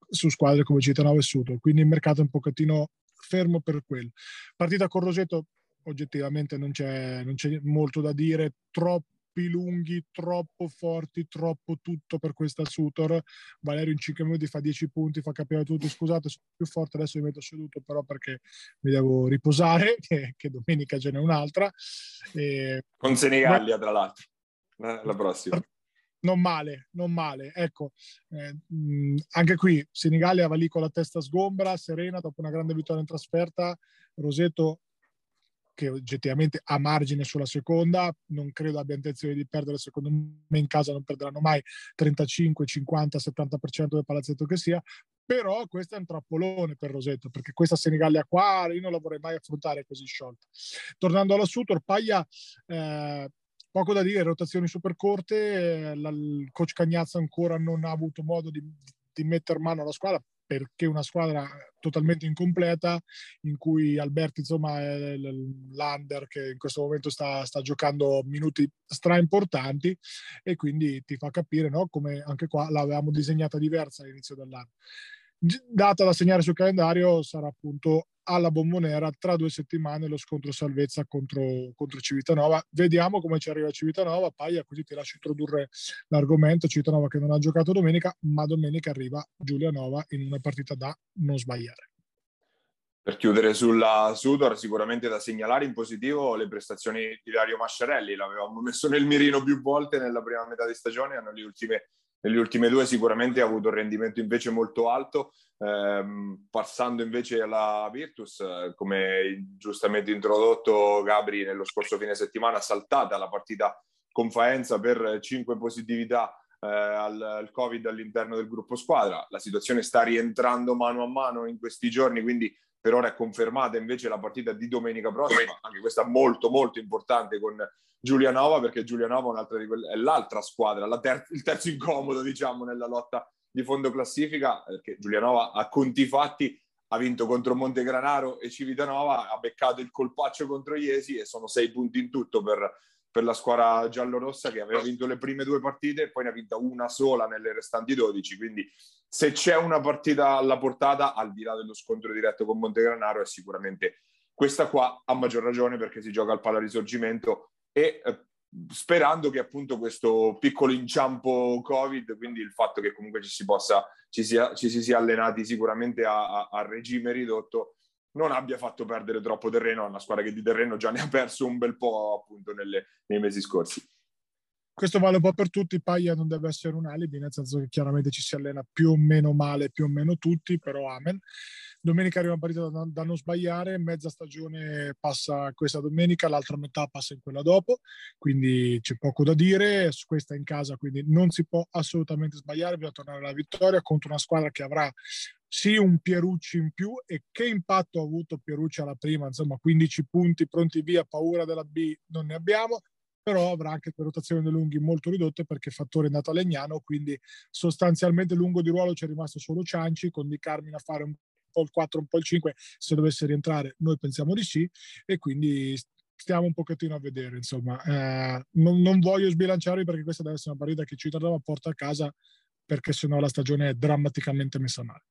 su squadre come Città e Suto. Quindi il mercato è un pochettino fermo per quello. Partita con Roseto, oggettivamente non c'è, non c'è molto da dire, troppi lunghi, troppo forti, troppo tutto per questa Sutor. Valerio in 5 minuti fa 10 punti, fa capire a tutti, scusate, sono più forte, adesso mi metto seduto però perché mi devo riposare, che, che domenica ce n'è un'altra. E... Con Senigallia, tra l'altro la prossima. Non male, non male. Ecco, eh, mh, anche qui Senigallia va lì con la testa sgombra, serena, dopo una grande vittoria in trasferta. Roseto che oggettivamente ha margine sulla seconda, non credo abbia intenzione di perdere, secondo me in casa non perderanno mai 35, 50, 70% del palazzetto che sia, però questo è un trappolone per Roseto, perché questa Senigallia qua io non la vorrei mai affrontare così sciolta. Tornando alla Sutor, Paglia eh, poco da dire, rotazioni super corte, la, il coach Cagnazza ancora non ha avuto modo di, di mettere mano alla squadra perché una squadra totalmente incompleta in cui Alberti insomma è l'under che in questo momento sta, sta giocando minuti stra importanti e quindi ti fa capire no? come anche qua l'avevamo disegnata diversa all'inizio dell'anno data da segnare sul calendario sarà appunto alla Bombonera tra due settimane lo scontro salvezza contro, contro Civitanova. Vediamo come ci arriva Civitanova. Paia, così ti lascio introdurre l'argomento. Civitanova che non ha giocato domenica, ma domenica arriva Giulianova in una partita da non sbagliare. Per chiudere sulla Sudor, sicuramente da segnalare in positivo le prestazioni di Dario Masciarelli. L'avevamo messo nel mirino più volte nella prima metà di stagione, hanno le ultime nelle ultime due sicuramente ha avuto un rendimento invece molto alto, ehm, passando invece alla Virtus, eh, come giustamente introdotto Gabri nello scorso fine settimana, saltata la partita con Faenza per cinque positività eh, al, al, Covid all'interno del gruppo squadra. La situazione sta rientrando mano a mano in questi giorni, quindi per ora è confermata invece la partita di domenica prossima, anche questa molto molto importante con Giulianova, perché Giulianova è, quelle, è l'altra squadra, la ter- il terzo incomodo diciamo nella lotta di fondo classifica, perché Giulianova a conti fatti ha vinto contro Montegranaro e Civitanova, ha beccato il colpaccio contro Iesi e sono sei punti in tutto per, per la squadra giallorossa che aveva vinto le prime due partite e poi ne ha vinta una sola nelle restanti 12. Quindi se c'è una partita alla portata, al di là dello scontro diretto con Montegranaro, è sicuramente questa qua, a maggior ragione perché si gioca al Pala Risorgimento e eh, sperando che appunto questo piccolo inciampo Covid, quindi il fatto che comunque ci si possa, ci, sia, ci si sia allenati sicuramente a, a, a regime ridotto, non abbia fatto perdere troppo terreno a una squadra che di terreno già ne ha perso un bel po' appunto nelle, nei mesi scorsi. Questo vale un po' per tutti, Paglia non deve essere un alibi, nel senso che chiaramente ci si allena più o meno male, più o meno tutti, però amen. Domenica arriva una partita da, da non sbagliare, mezza stagione passa questa domenica, l'altra metà passa in quella dopo, quindi c'è poco da dire, su questa in casa, quindi non si può assolutamente sbagliare, bisogna tornare alla vittoria contro una squadra che avrà sì un Pierucci in più e che impatto ha avuto Pierucci alla prima, insomma 15 punti pronti via, paura della B non ne abbiamo, però avrà anche per rotazioni dei lunghi molto ridotte perché fattore è andato a Legnano, quindi sostanzialmente lungo di ruolo c'è rimasto solo Cianci con Di Carmine a fare un po' il 4, un po' il 5, se dovesse rientrare noi pensiamo di sì e quindi stiamo un pochettino a vedere, insomma. Eh, non, non, voglio sbilanciarvi perché questa deve essere una partita che ci torniamo a porta a casa perché sennò la stagione è drammaticamente messa male.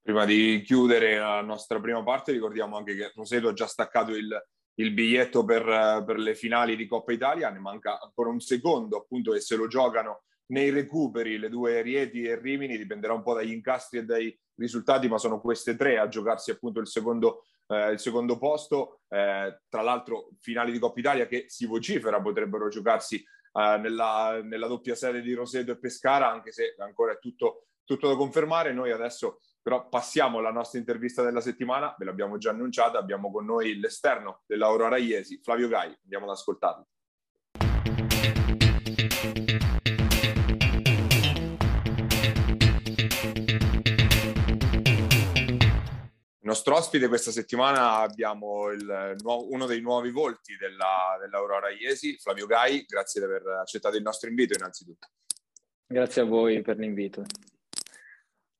Prima di chiudere la nostra prima parte ricordiamo anche che Roseto ha già staccato il, il biglietto per, per, le finali di Coppa Italia, ne manca ancora un secondo appunto e se lo giocano nei recuperi le due Rieti e Rimini dipenderà un po' dagli incastri e dai risultati, ma sono queste tre a giocarsi appunto il secondo, eh, il secondo posto. Eh, tra l'altro finali di Coppa Italia che si vocifera potrebbero giocarsi eh, nella, nella, doppia sede di Roseto e Pescara, anche se ancora è tutto, tutto da confermare. Noi adesso però passiamo alla nostra intervista della settimana, ve l'abbiamo già annunciata, abbiamo con noi l'esterno dell'Aurora Iesi, Flavio Gai, andiamo ad ascoltarlo. Il nostro ospite questa settimana abbiamo il, uno dei nuovi volti della, dell'Aurora Iesi, Flavio Gai, grazie di aver accettato il nostro invito innanzitutto. Grazie a voi per l'invito.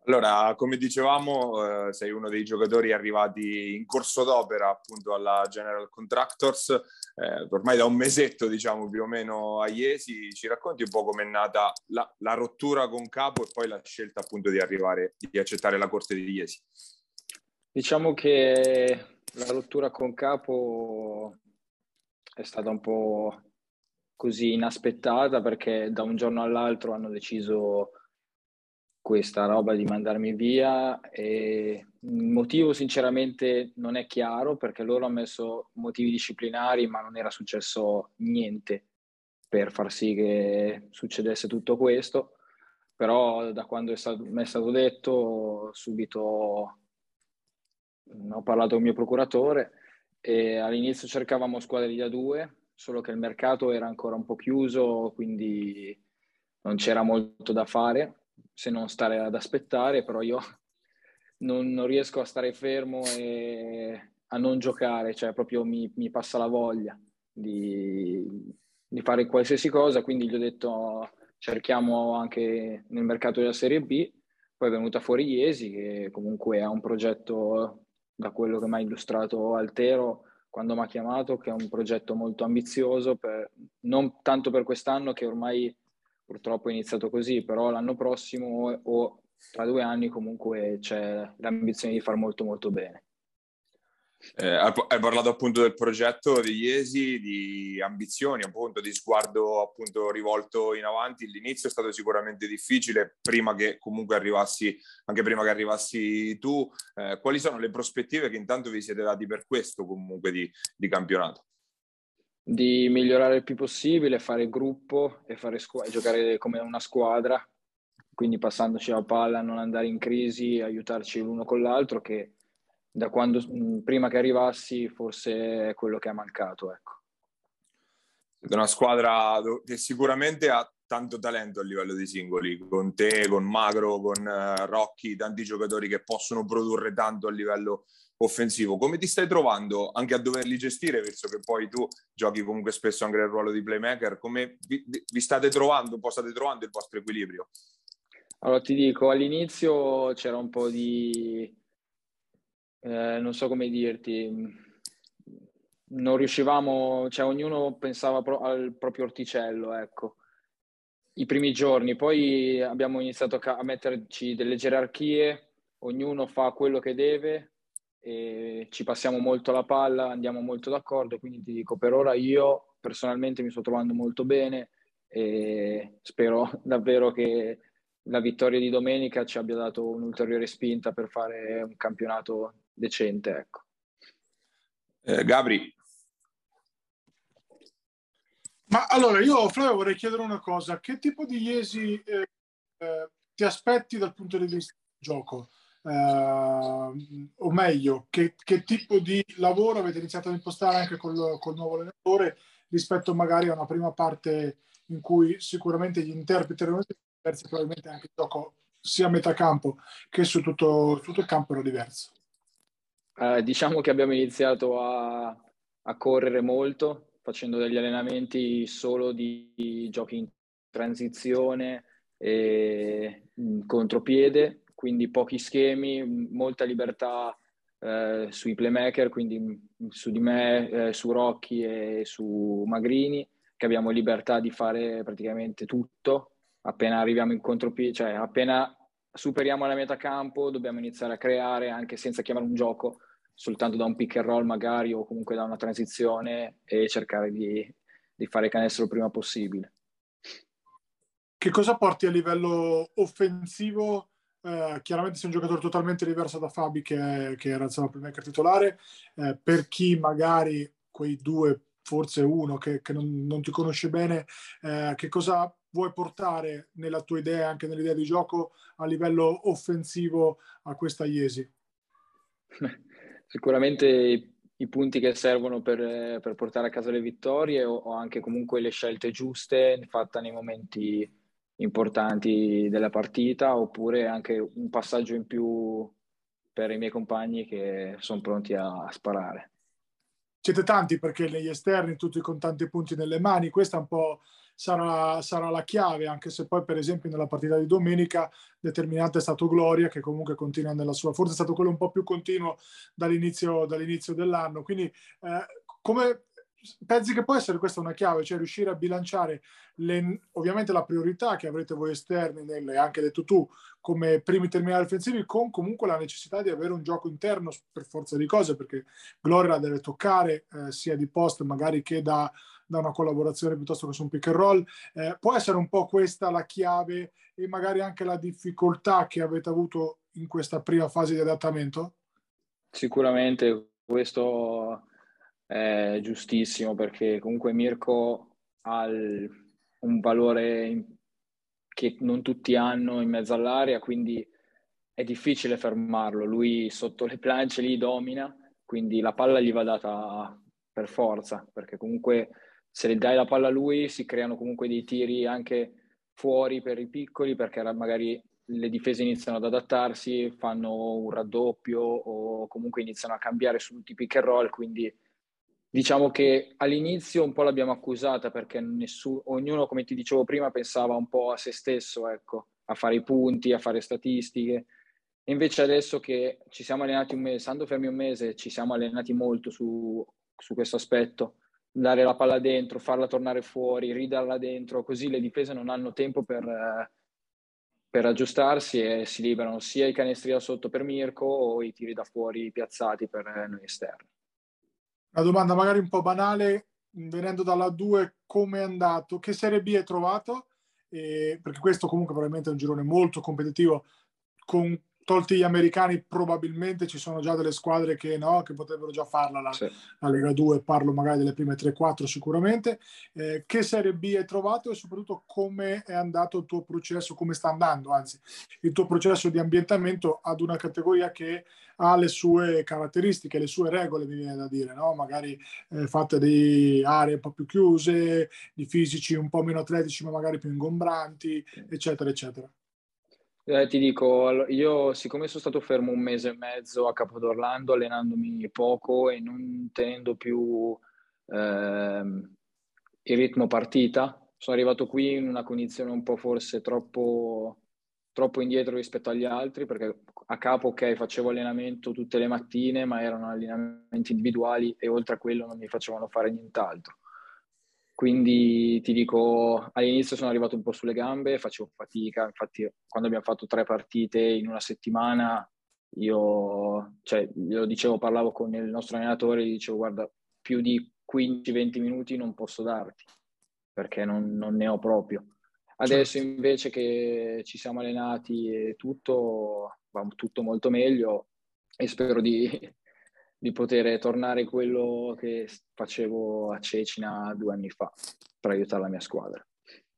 Allora, come dicevamo, eh, sei uno dei giocatori arrivati in corso d'opera appunto alla General Contractors, eh, ormai da un mesetto diciamo più o meno a Iesi, ci racconti un po' com'è nata la, la, rottura con Capo e poi la scelta appunto di arrivare, di accettare la corte di Iesi? Diciamo che la rottura con capo è stata un po' così inaspettata perché da un giorno all'altro hanno deciso questa roba di mandarmi via e il motivo sinceramente non è chiaro perché loro hanno messo motivi disciplinari ma non era successo niente per far sì che succedesse tutto questo. Però da quando mi è stato detto subito ho parlato con il mio procuratore e all'inizio cercavamo squadre di A2, solo che il mercato era ancora un po' chiuso, quindi non c'era molto da fare se non stare ad aspettare, però io non, non riesco a stare fermo e a non giocare, cioè proprio mi, mi passa la voglia di, di, fare qualsiasi cosa, quindi gli ho detto cerchiamo anche nel mercato della Serie B, poi è venuta fuori Iesi che comunque ha un progetto da quello che mi ha illustrato Altero quando mi ha chiamato, che è un progetto molto ambizioso, per, non tanto per quest'anno che ormai purtroppo è iniziato così, però l'anno prossimo o tra due anni comunque c'è l'ambizione di far molto molto bene. Eh, hai parlato appunto del progetto di Iesi, di ambizioni, appunto di sguardo appunto rivolto in avanti. L'inizio è stato sicuramente difficile, prima che comunque arrivassi, anche prima che arrivassi tu. Eh, quali sono le prospettive che intanto vi siete dati per questo comunque di, di campionato? Di migliorare il più possibile, fare gruppo e fare squ- giocare come una squadra, quindi passandoci la palla, non andare in crisi, aiutarci l'uno con l'altro che da quando prima che arrivassi forse è quello che è mancato. Ecco. Siete una squadra che sicuramente ha tanto talento a livello di singoli, con te, con Magro, con uh, Rocchi, tanti giocatori che possono produrre tanto a livello offensivo. Come ti stai trovando anche a doverli gestire, visto che poi tu giochi comunque spesso anche nel ruolo di playmaker? Come vi, vi state trovando, un po' state trovando il vostro equilibrio? Allora ti dico, all'inizio c'era un po' di eh, non so come dirti, non riuscivamo, cioè ognuno pensava pro- al proprio orticello, ecco. I primi giorni, poi abbiamo iniziato a, metterci delle gerarchie, ognuno fa quello che deve ci passiamo molto la palla, andiamo molto d'accordo, quindi ti dico, per ora io personalmente mi sto trovando molto bene e spero davvero che la vittoria di domenica ci abbia dato un'ulteriore spinta per fare un campionato decente. Ecco. Eh, Gabri. Ma allora io, Flavio, vorrei chiedere una cosa. Che tipo di Iesi eh, eh, ti aspetti dal punto di vista del gioco? Eh, o meglio, che, che, tipo di lavoro avete iniziato ad impostare anche col, col nuovo allenatore rispetto magari a una prima parte in cui sicuramente gli interpreti erano diversi, probabilmente anche il gioco sia a metà campo che su tutto, tutto il campo era diverso. Eh, diciamo che abbiamo iniziato a, a, correre molto, facendo degli allenamenti solo di, giochi in transizione e in contropiede, quindi pochi schemi, molta libertà eh, sui playmaker, quindi su di me, eh, su Rocchi e su Magrini, che abbiamo libertà di fare praticamente tutto. Appena arriviamo in contropiede, cioè appena superiamo la metà campo, dobbiamo iniziare a creare anche senza chiamare un gioco, soltanto da un pick and roll magari o comunque da una transizione e cercare di, di fare canestro prima possibile. Che cosa porti a livello offensivo eh, chiaramente sei un giocatore totalmente diverso da Fabi che, che era il playmaker titolare. Eh, per chi magari quei due, forse uno che, che non, non, ti conosce bene, eh, che cosa vuoi portare nella tua idea, anche nell'idea di gioco a livello offensivo a questa Iesi? Sicuramente i, i punti che servono per, per, portare a casa le vittorie o, o anche comunque le scelte giuste fatte nei momenti importanti della partita oppure anche un passaggio in più per i miei compagni che sono pronti a, a sparare. Siete tanti perché negli esterni tutti con tanti punti nelle mani, questa un po' sarà, sarà, la chiave, anche se poi per esempio nella partita di domenica determinante è stato Gloria che comunque continua nella sua, forse è stato quello un po' più continuo dall'inizio, dall'inizio dell'anno. Quindi eh, come pensi che può essere questa una chiave, cioè riuscire a bilanciare le, ovviamente la priorità che avrete voi esterni, nelle, anche detto tu, come primi terminali offensivi, con comunque la necessità di avere un gioco interno per forza di cose, perché Gloria deve toccare eh, sia di post magari che da, da, una collaborazione piuttosto che su un pick and roll. Eh, può essere un po' questa la chiave e magari anche la difficoltà che avete avuto in questa prima fase di adattamento? Sicuramente questo è giustissimo perché comunque Mirko ha un valore che non tutti hanno in mezzo all'area, quindi è difficile fermarlo. Lui sotto le planche lì domina, quindi la palla gli va data per forza, perché comunque se dai la palla a lui si creano comunque dei tiri anche fuori per i piccoli, perché magari le difese iniziano ad adattarsi, fanno un raddoppio o comunque iniziano a cambiare sul pick and roll, quindi Diciamo che all'inizio un po' l'abbiamo accusata perché nessuno, ognuno, come ti dicevo prima, pensava un po' a se stesso, ecco, a fare i punti, a fare statistiche. Invece adesso che ci siamo allenati un mese, stando fermi un mese, ci siamo allenati molto su, su questo aspetto, dare la palla dentro, farla tornare fuori, ridarla dentro, così le difese non hanno tempo per, per aggiustarsi e si liberano sia i canestri da sotto per Mirko o i tiri da fuori piazzati per noi esterni. Una domanda magari un po' banale, venendo dalla 2, come è andato? Che Serie B hai trovato? Eh, perché questo comunque probabilmente è un girone molto competitivo con tolti gli americani, probabilmente ci sono già delle squadre che, no, che potrebbero già farla la, sì. la Lega 2, parlo magari delle prime 3-4 sicuramente. Eh, che Serie B hai trovato e soprattutto come è andato il tuo processo, come sta andando anzi, il tuo processo di ambientamento ad una categoria che ha le sue caratteristiche, le sue regole, mi viene da dire, no? magari eh, fatte di aree un po' più chiuse, di fisici un po' meno atletici ma magari più ingombranti, eccetera, eccetera. Eh, ti dico, io siccome sono stato fermo un mese e mezzo a Capodorlando, allenandomi poco e non tenendo più eh, il ritmo partita, sono arrivato qui in una condizione un po' forse troppo, troppo indietro rispetto agli altri, perché a capo, ok, facevo allenamento tutte le mattine, ma erano allenamenti individuali e oltre a quello non mi facevano fare nient'altro. Quindi ti dico, all'inizio sono arrivato un po' sulle gambe, facevo fatica, infatti quando abbiamo fatto tre partite in una settimana, io, cioè, io dicevo, parlavo con il nostro allenatore, gli dicevo guarda, più di 15-20 minuti non posso darti, perché non, non ne ho proprio. Adesso certo. invece che ci siamo allenati e tutto, va tutto molto meglio e spero di, di poter tornare quello che facevo a Cecina due anni fa per aiutare la mia squadra.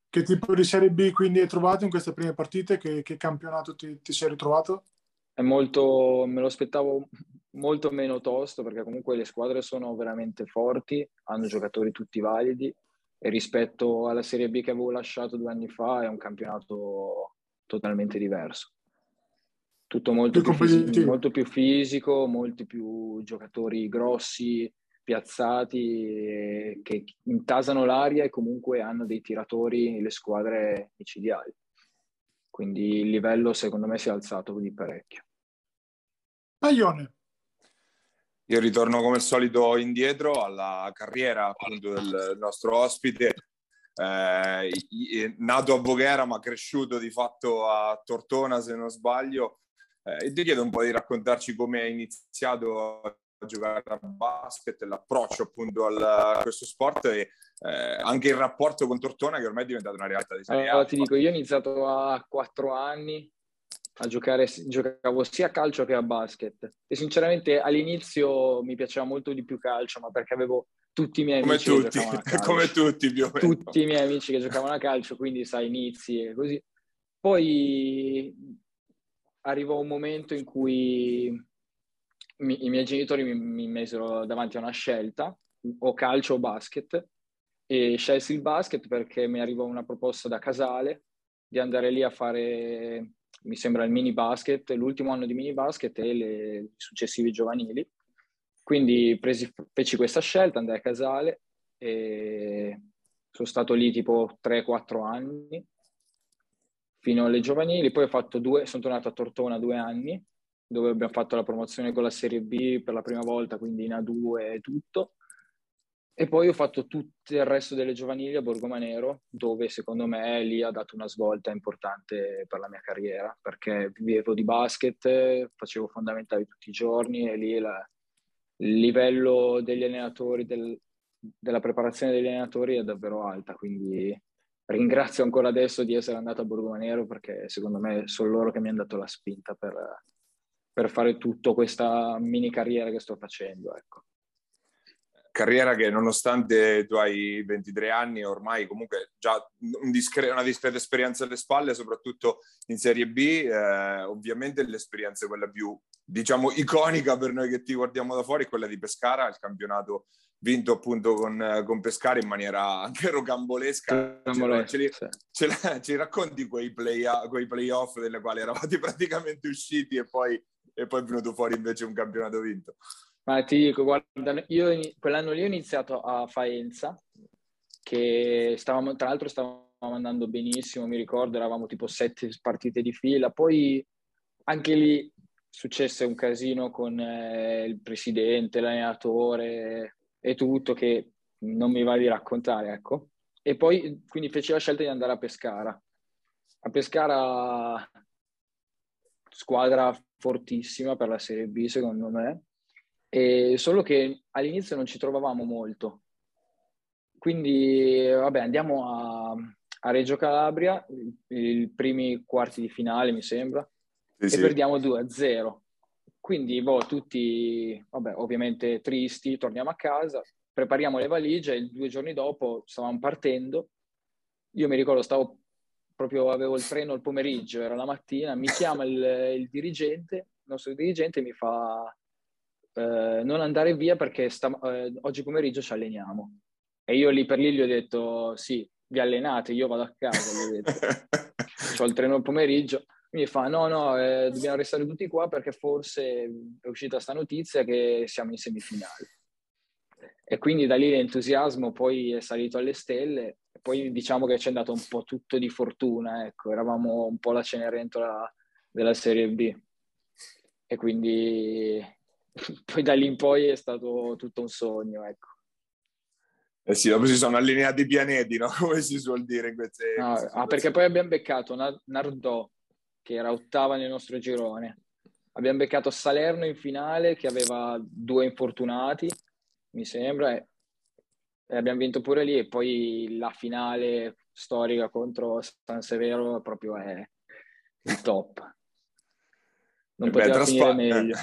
Che tipo di Serie B quindi hai trovato in queste prime partite? Che, che campionato ti, ti, sei ritrovato? È molto, me lo aspettavo molto meno tosto perché comunque le squadre sono veramente forti, hanno giocatori tutti validi e rispetto alla Serie B che avevo lasciato due anni fa è un campionato totalmente diverso tutto molto più, fisi- molto più, fisico, molti più giocatori grossi, piazzati, che intasano l'aria e comunque hanno dei tiratori le squadre micidiali. quindi il livello secondo me si è alzato di parecchio. Paglione. Io ritorno come al solito indietro alla carriera appunto del nostro ospite, eh, nato a Voghera ma cresciuto di fatto a Tortona se non sbaglio. Eh, ti chiedo un po' di raccontarci come hai iniziato a giocare a basket, l'approccio appunto al, a questo sport e eh, anche il rapporto con Tortona che ormai è diventato una realtà di serie allora, ti dico, io ho iniziato a quattro anni a giocare, giocavo sia a calcio che a basket e sinceramente all'inizio mi piaceva molto di più calcio, ma perché avevo tutti i miei come amici tutti, come tutti più o meno. Tutti i miei amici che giocavano a calcio, quindi sai, inizi e così. Poi arrivò un momento in cui mi, i miei genitori mi, mi mesero davanti a una scelta, o calcio o basket, e scelsi il basket perché mi arrivò una proposta da Casale di andare lì a fare, mi sembra, il mini basket, l'ultimo anno di mini basket e le, i successivi giovanili. Quindi presi, feci questa scelta, andai a Casale e sono stato lì tipo 3-4 anni fino alle giovanili, poi ho fatto due, sono tornato a Tortona due anni dove abbiamo fatto la promozione con la Serie B per la prima volta, quindi in A2 e tutto. E poi ho fatto tutto il resto delle giovanili a Borgomanero, dove secondo me lì ha dato una svolta importante per la mia carriera, perché vivevo di basket, facevo fondamentali tutti i giorni e lì la, il livello degli allenatori, del, della preparazione degli allenatori è davvero alta, quindi ringrazio ancora adesso di essere andato a Borgomanero perché secondo me sono loro che mi hanno dato la spinta per, per fare tutta questa mini carriera che sto facendo. Ecco. Carriera che nonostante tu hai 23 anni, ormai comunque già un discre- una discreta esperienza alle spalle, soprattutto in Serie B, eh, ovviamente l'esperienza quella più, diciamo, iconica per noi che ti guardiamo da fuori, è quella di Pescara, il campionato vinto appunto con, con Pescara in maniera anche rocambolesca. Ce, ce, ce, ci racconti quei, play, quei playoff delle quali eravate praticamente usciti e poi e poi è venuto fuori invece un campionato vinto. Ma ti dico, guarda, io quell'anno lì ho iniziato a Faenza, che stavamo, tra l'altro stavamo andando benissimo, mi ricordo, eravamo tipo sette partite di fila, poi anche lì successe un casino con eh, il presidente, l'allenatore e tutto che non mi va di raccontare, ecco. E poi quindi feci la scelta di andare a Pescara. A Pescara squadra fortissima per la Serie B, secondo me, e solo che all'inizio non ci trovavamo molto. Quindi, vabbè, andiamo a, a Reggio Calabria, i primi quarti di finale, mi sembra, sì, e sì. perdiamo 2-0. Quindi, boh, tutti, vabbè, ovviamente tristi, torniamo a casa, prepariamo le valigie e due giorni dopo stavamo partendo. Io mi ricordo, stavo proprio avevo il treno il pomeriggio, era la mattina, mi chiama il, il dirigente, il nostro dirigente mi fa eh, non andare via perché sta, eh, oggi pomeriggio ci alleniamo. E io lì per lì gli ho detto sì, vi allenate, io vado a casa, gli ho detto. ho il treno il pomeriggio. Mi fa no, no, eh, dobbiamo restare tutti qua perché forse è uscita sta notizia che siamo in semifinale. E quindi da lì l'entusiasmo poi è salito alle stelle poi diciamo che ci è andato un po' tutto di fortuna, ecco, eravamo un po' la Cenerentola della Serie B e quindi poi da lì in poi è stato tutto un sogno, ecco. Eh sì, dopo si sono allineati i pianeti, no? Come si suol dire in queste... No, ah, perché poi abbiamo beccato Nardò, che era ottava nel nostro girone. Abbiamo beccato Salerno in finale, che aveva due infortunati, mi sembra, e abbiamo vinto pure lì e poi la finale storica contro San Severo proprio è il top. Non poteva Beh, finire meglio. Eh,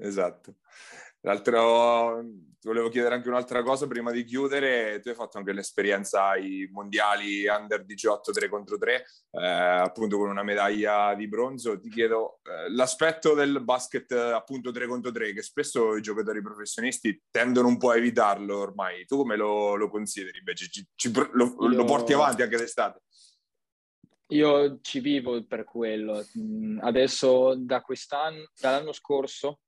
esatto. L'altro, volevo chiedere anche un'altra cosa prima di chiudere. Tu hai fatto anche l'esperienza ai mondiali under 18 3 contro 3, eh, appunto con una medaglia di bronzo. Ti chiedo eh, l'aspetto del basket appunto 3 contro 3, che spesso i giocatori professionisti tendono un po' a evitarlo ormai. Tu come lo, lo consideri invece? Ci, ci, lo, Io... lo porti avanti anche d'estate? Io ci vivo per quello. Mm, adesso da quest'anno, dall'anno scorso,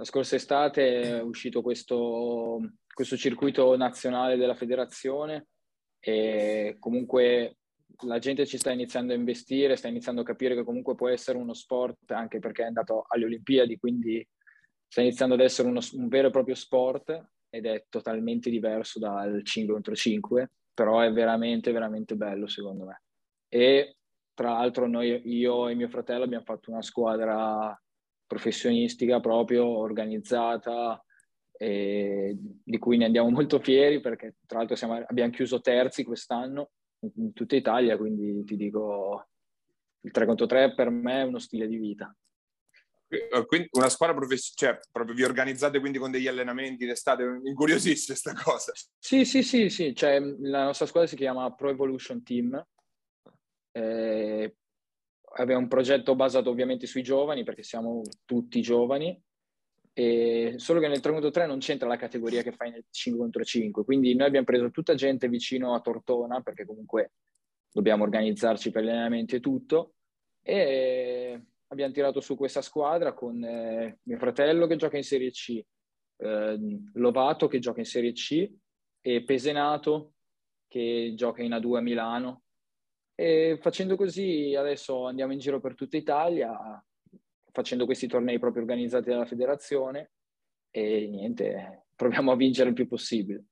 la scorsa estate è uscito questo, questo circuito nazionale della federazione e comunque la gente ci sta iniziando a investire, sta iniziando a capire che comunque può essere uno sport, anche perché è andato alle Olimpiadi, quindi sta iniziando ad essere uno, un vero e proprio sport ed è totalmente diverso dal 5 contro 5, però è veramente, veramente bello secondo me. E tra l'altro noi, io e mio fratello abbiamo fatto una squadra professionistica proprio, organizzata, di cui ne andiamo molto fieri perché tra l'altro siamo, abbiamo chiuso terzi quest'anno in tutta Italia, quindi ti dico il 3 contro 3 per me è uno stile di vita. Eh, quindi una squadra professionale, cioè proprio vi organizzate quindi con degli allenamenti in estate, incuriosisce questa cosa. Sì, sì, sì, sì, cioè, la nostra squadra si chiama Pro Evolution Team, eh, abbiamo un progetto basato ovviamente sui giovani perché siamo tutti giovani, e solo che nel 3 contro 3 non c'entra la categoria che fai nel 5 contro 5, quindi noi abbiamo preso tutta gente vicino a Tortona perché comunque dobbiamo organizzarci per gli allenamenti e tutto e abbiamo tirato su questa squadra con eh, mio fratello che gioca in Serie C, eh, Lovato che gioca in Serie C e Pesenato che gioca in A2 a Milano. E facendo così adesso andiamo in giro per tutta Italia facendo questi tornei proprio organizzati dalla federazione e niente, proviamo a vincere il più possibile.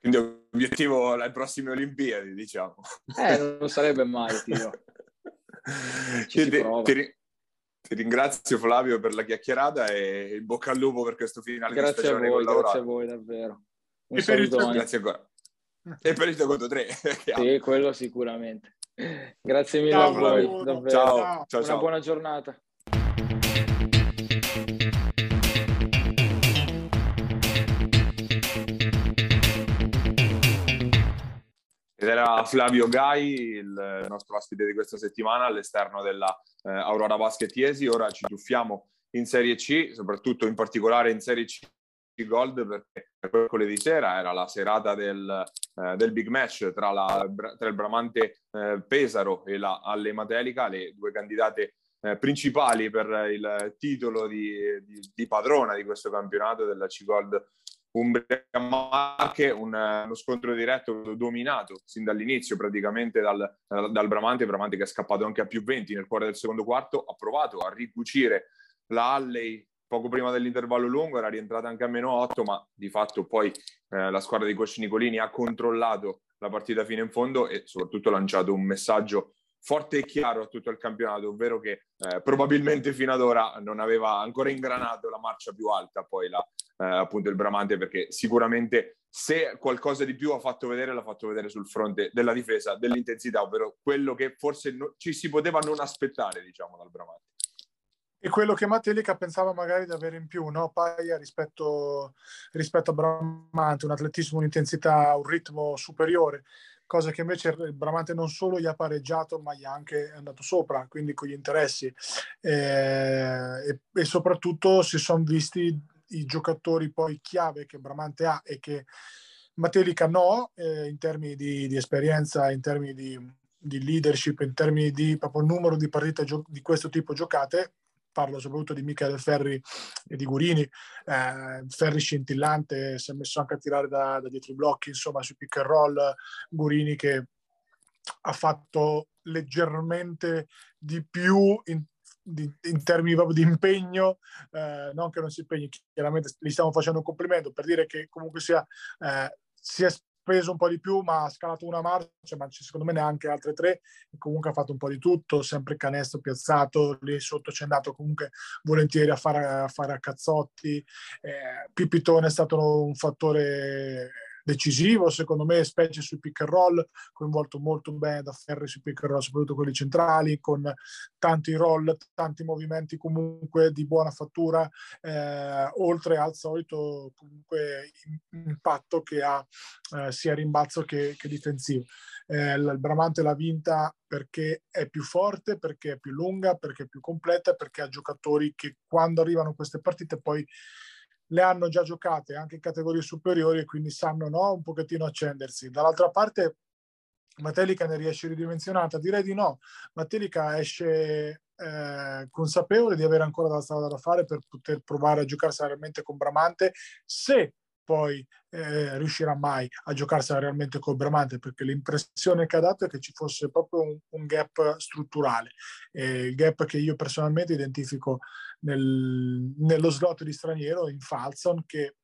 Quindi obiettivo alle prossime Olimpiadi, diciamo. Eh, non sarebbe mai, tio. Ci ti, ti, ti ringrazio Flavio per la chiacchierata e il bocca al lupo per questo finale grazie a voi, Grazie a voi, davvero. Un e per il tuo, grazie ancora. E per il conto 3. sì, quello sicuramente. Grazie mille ciao, a voi, davvero. Ciao, ciao, Una ciao. buona giornata. Ed era Flavio Gai, il nostro ospite di questa settimana all'esterno della eh, Aurora Basket Iesi. Ora ci tuffiamo in Serie C, soprattutto in particolare in Serie C Gold perché mercoledì sera era la serata del, eh, del big match tra, la, tra il Bramante eh, Pesaro e la Alle Matelica, le due candidate eh, principali per il titolo di, di, di, padrona di questo campionato della C-Gold Umbria. Marche, un, uno scontro diretto dominato sin dall'inizio praticamente dal, dal Bramante, Bramante che è scappato anche a più 20 nel cuore del secondo quarto, ha provato a ricucire la Alley poco prima dell'intervallo lungo, era rientrata anche a meno 8, ma di fatto poi eh, la squadra di Coach Nicolini ha controllato la partita fino in fondo e soprattutto lanciato un messaggio forte e chiaro a tutto il campionato, ovvero che eh, probabilmente fino ad ora non aveva ancora ingranato la marcia più alta, poi la, eh, appunto il Bramante, perché sicuramente se qualcosa di più ha fatto vedere, l'ha fatto vedere sul fronte della difesa, dell'intensità, ovvero quello che forse no, ci si poteva non aspettare, diciamo, dal Bramante. E quello che Matelica pensava magari di avere in più, no? Paia rispetto, rispetto a Bramante, un atletismo, un'intensità, un ritmo superiore cosa che invece il Bramante non solo gli ha pareggiato, ma gli ha anche andato sopra, quindi con gli interessi. Eh, e, e, soprattutto si sono visti i giocatori poi chiave che Bramante ha e che Matelica no, eh, in termini di, di, esperienza, in termini di, di, leadership, in termini di proprio numero di partite gio- di questo tipo giocate, parlo soprattutto di Michele Ferri e di Gurini, eh, Ferri scintillante, si è messo anche a tirare da, da dietro i blocchi, insomma sui pick and roll, Gurini che ha fatto leggermente di più in, di, in termini proprio di impegno, eh, non che non si impegni, chiaramente gli stiamo facendo un complimento per dire che comunque sia, eh, si è preso un po' di più, ma ha scalato una marcia, ma secondo me neanche altre tre. E comunque ha fatto un po' di tutto, sempre canestro piazzato, lì sotto c'è andato comunque volentieri a fare a, fare a cazzotti. Eh, Pipitone è stato un fattore decisivo, secondo me, specie sui pick and roll, coinvolto molto bene da Ferri sui pick and roll, soprattutto quelli centrali, con tanti roll, tanti movimenti comunque di buona fattura, eh, oltre al solito comunque impatto che ha eh, sia rimbalzo che, che difensivo. Eh, il Bramante l'ha vinta perché è più forte, perché è più lunga, perché è più completa, perché ha giocatori che quando arrivano queste partite poi le hanno già giocate anche in categorie superiori e quindi sanno no, un pochettino accendersi. Dall'altra parte Matelica ne riesce ridimensionata? Direi di no. Matelica esce eh, consapevole di avere ancora della strada da fare per poter provare a giocare seriamente con Bramante se poi eh, riuscirà mai a giocarsela realmente col Bramante perché l'impressione che ha dato è che ci fosse proprio un, un gap strutturale eh, il gap che io personalmente identifico nel, nello slot di straniero in Falson che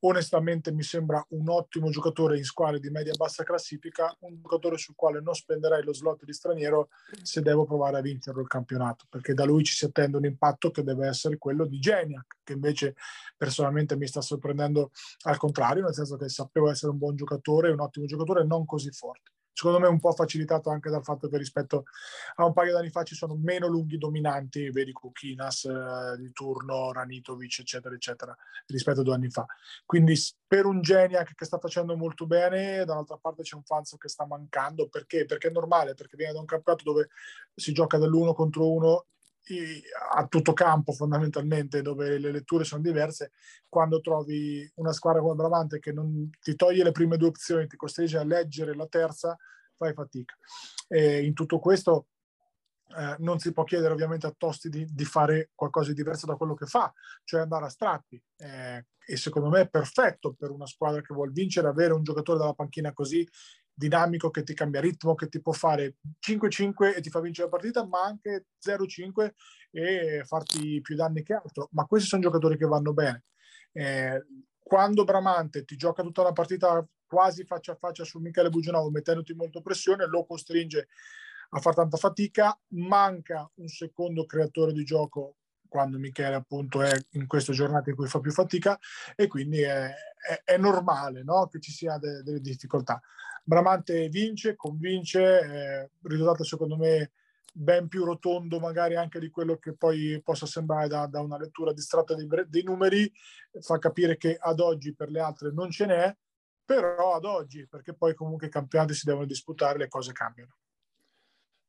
onestamente mi sembra un ottimo giocatore in squadre di media-bassa classifica, un giocatore sul quale non spenderei lo slot di straniero se devo provare a vincerlo il campionato, perché da lui ci si attende un impatto che deve essere quello di Geniac, che invece personalmente mi sta sorprendendo al contrario, nel senso che sapevo essere un buon giocatore, un ottimo giocatore, non così forte secondo me un po' facilitato anche dal fatto che rispetto a un paio di anni fa ci sono meno lunghi dominanti, vedi Kukinas eh, di turno, Ranitovic, eccetera, eccetera, rispetto a due anni fa. Quindi per un Geniac che sta facendo molto bene, dall'altra parte c'è un Fanzo che sta mancando, perché? Perché è normale, perché viene da un campionato dove si gioca dell'uno contro uno a tutto campo fondamentalmente dove le letture sono diverse quando trovi una squadra come Bramante che non ti toglie le prime due opzioni ti costringe a leggere la terza fai fatica. E in tutto questo eh, non si può chiedere ovviamente a Tosti di, di, fare qualcosa di diverso da quello che fa cioè andare a strappi. Eh, e secondo me è perfetto per una squadra che vuole vincere avere un giocatore dalla panchina così dinamico che ti cambia ritmo, che ti può fare 5-5 e ti fa vincere la partita, ma anche 0-5 e farti più danni che altro. Ma questi sono giocatori che vanno bene. Eh, quando Bramante ti gioca tutta la partita quasi faccia a faccia su Michele Buginovo, mettendoti molto pressione, lo costringe a fare tanta fatica, manca un secondo creatore di gioco quando Michele appunto è in queste giornate in cui fa più fatica e quindi è, è, è normale no? che ci sia de, delle difficoltà. Bramante vince, convince, eh, risultato secondo me ben più rotondo magari anche di quello che poi possa sembrare da, da una lettura distratta dei, dei, numeri, fa capire che ad oggi per le altre non ce n'è, però ad oggi, perché poi comunque i campionati si devono disputare, le cose cambiano.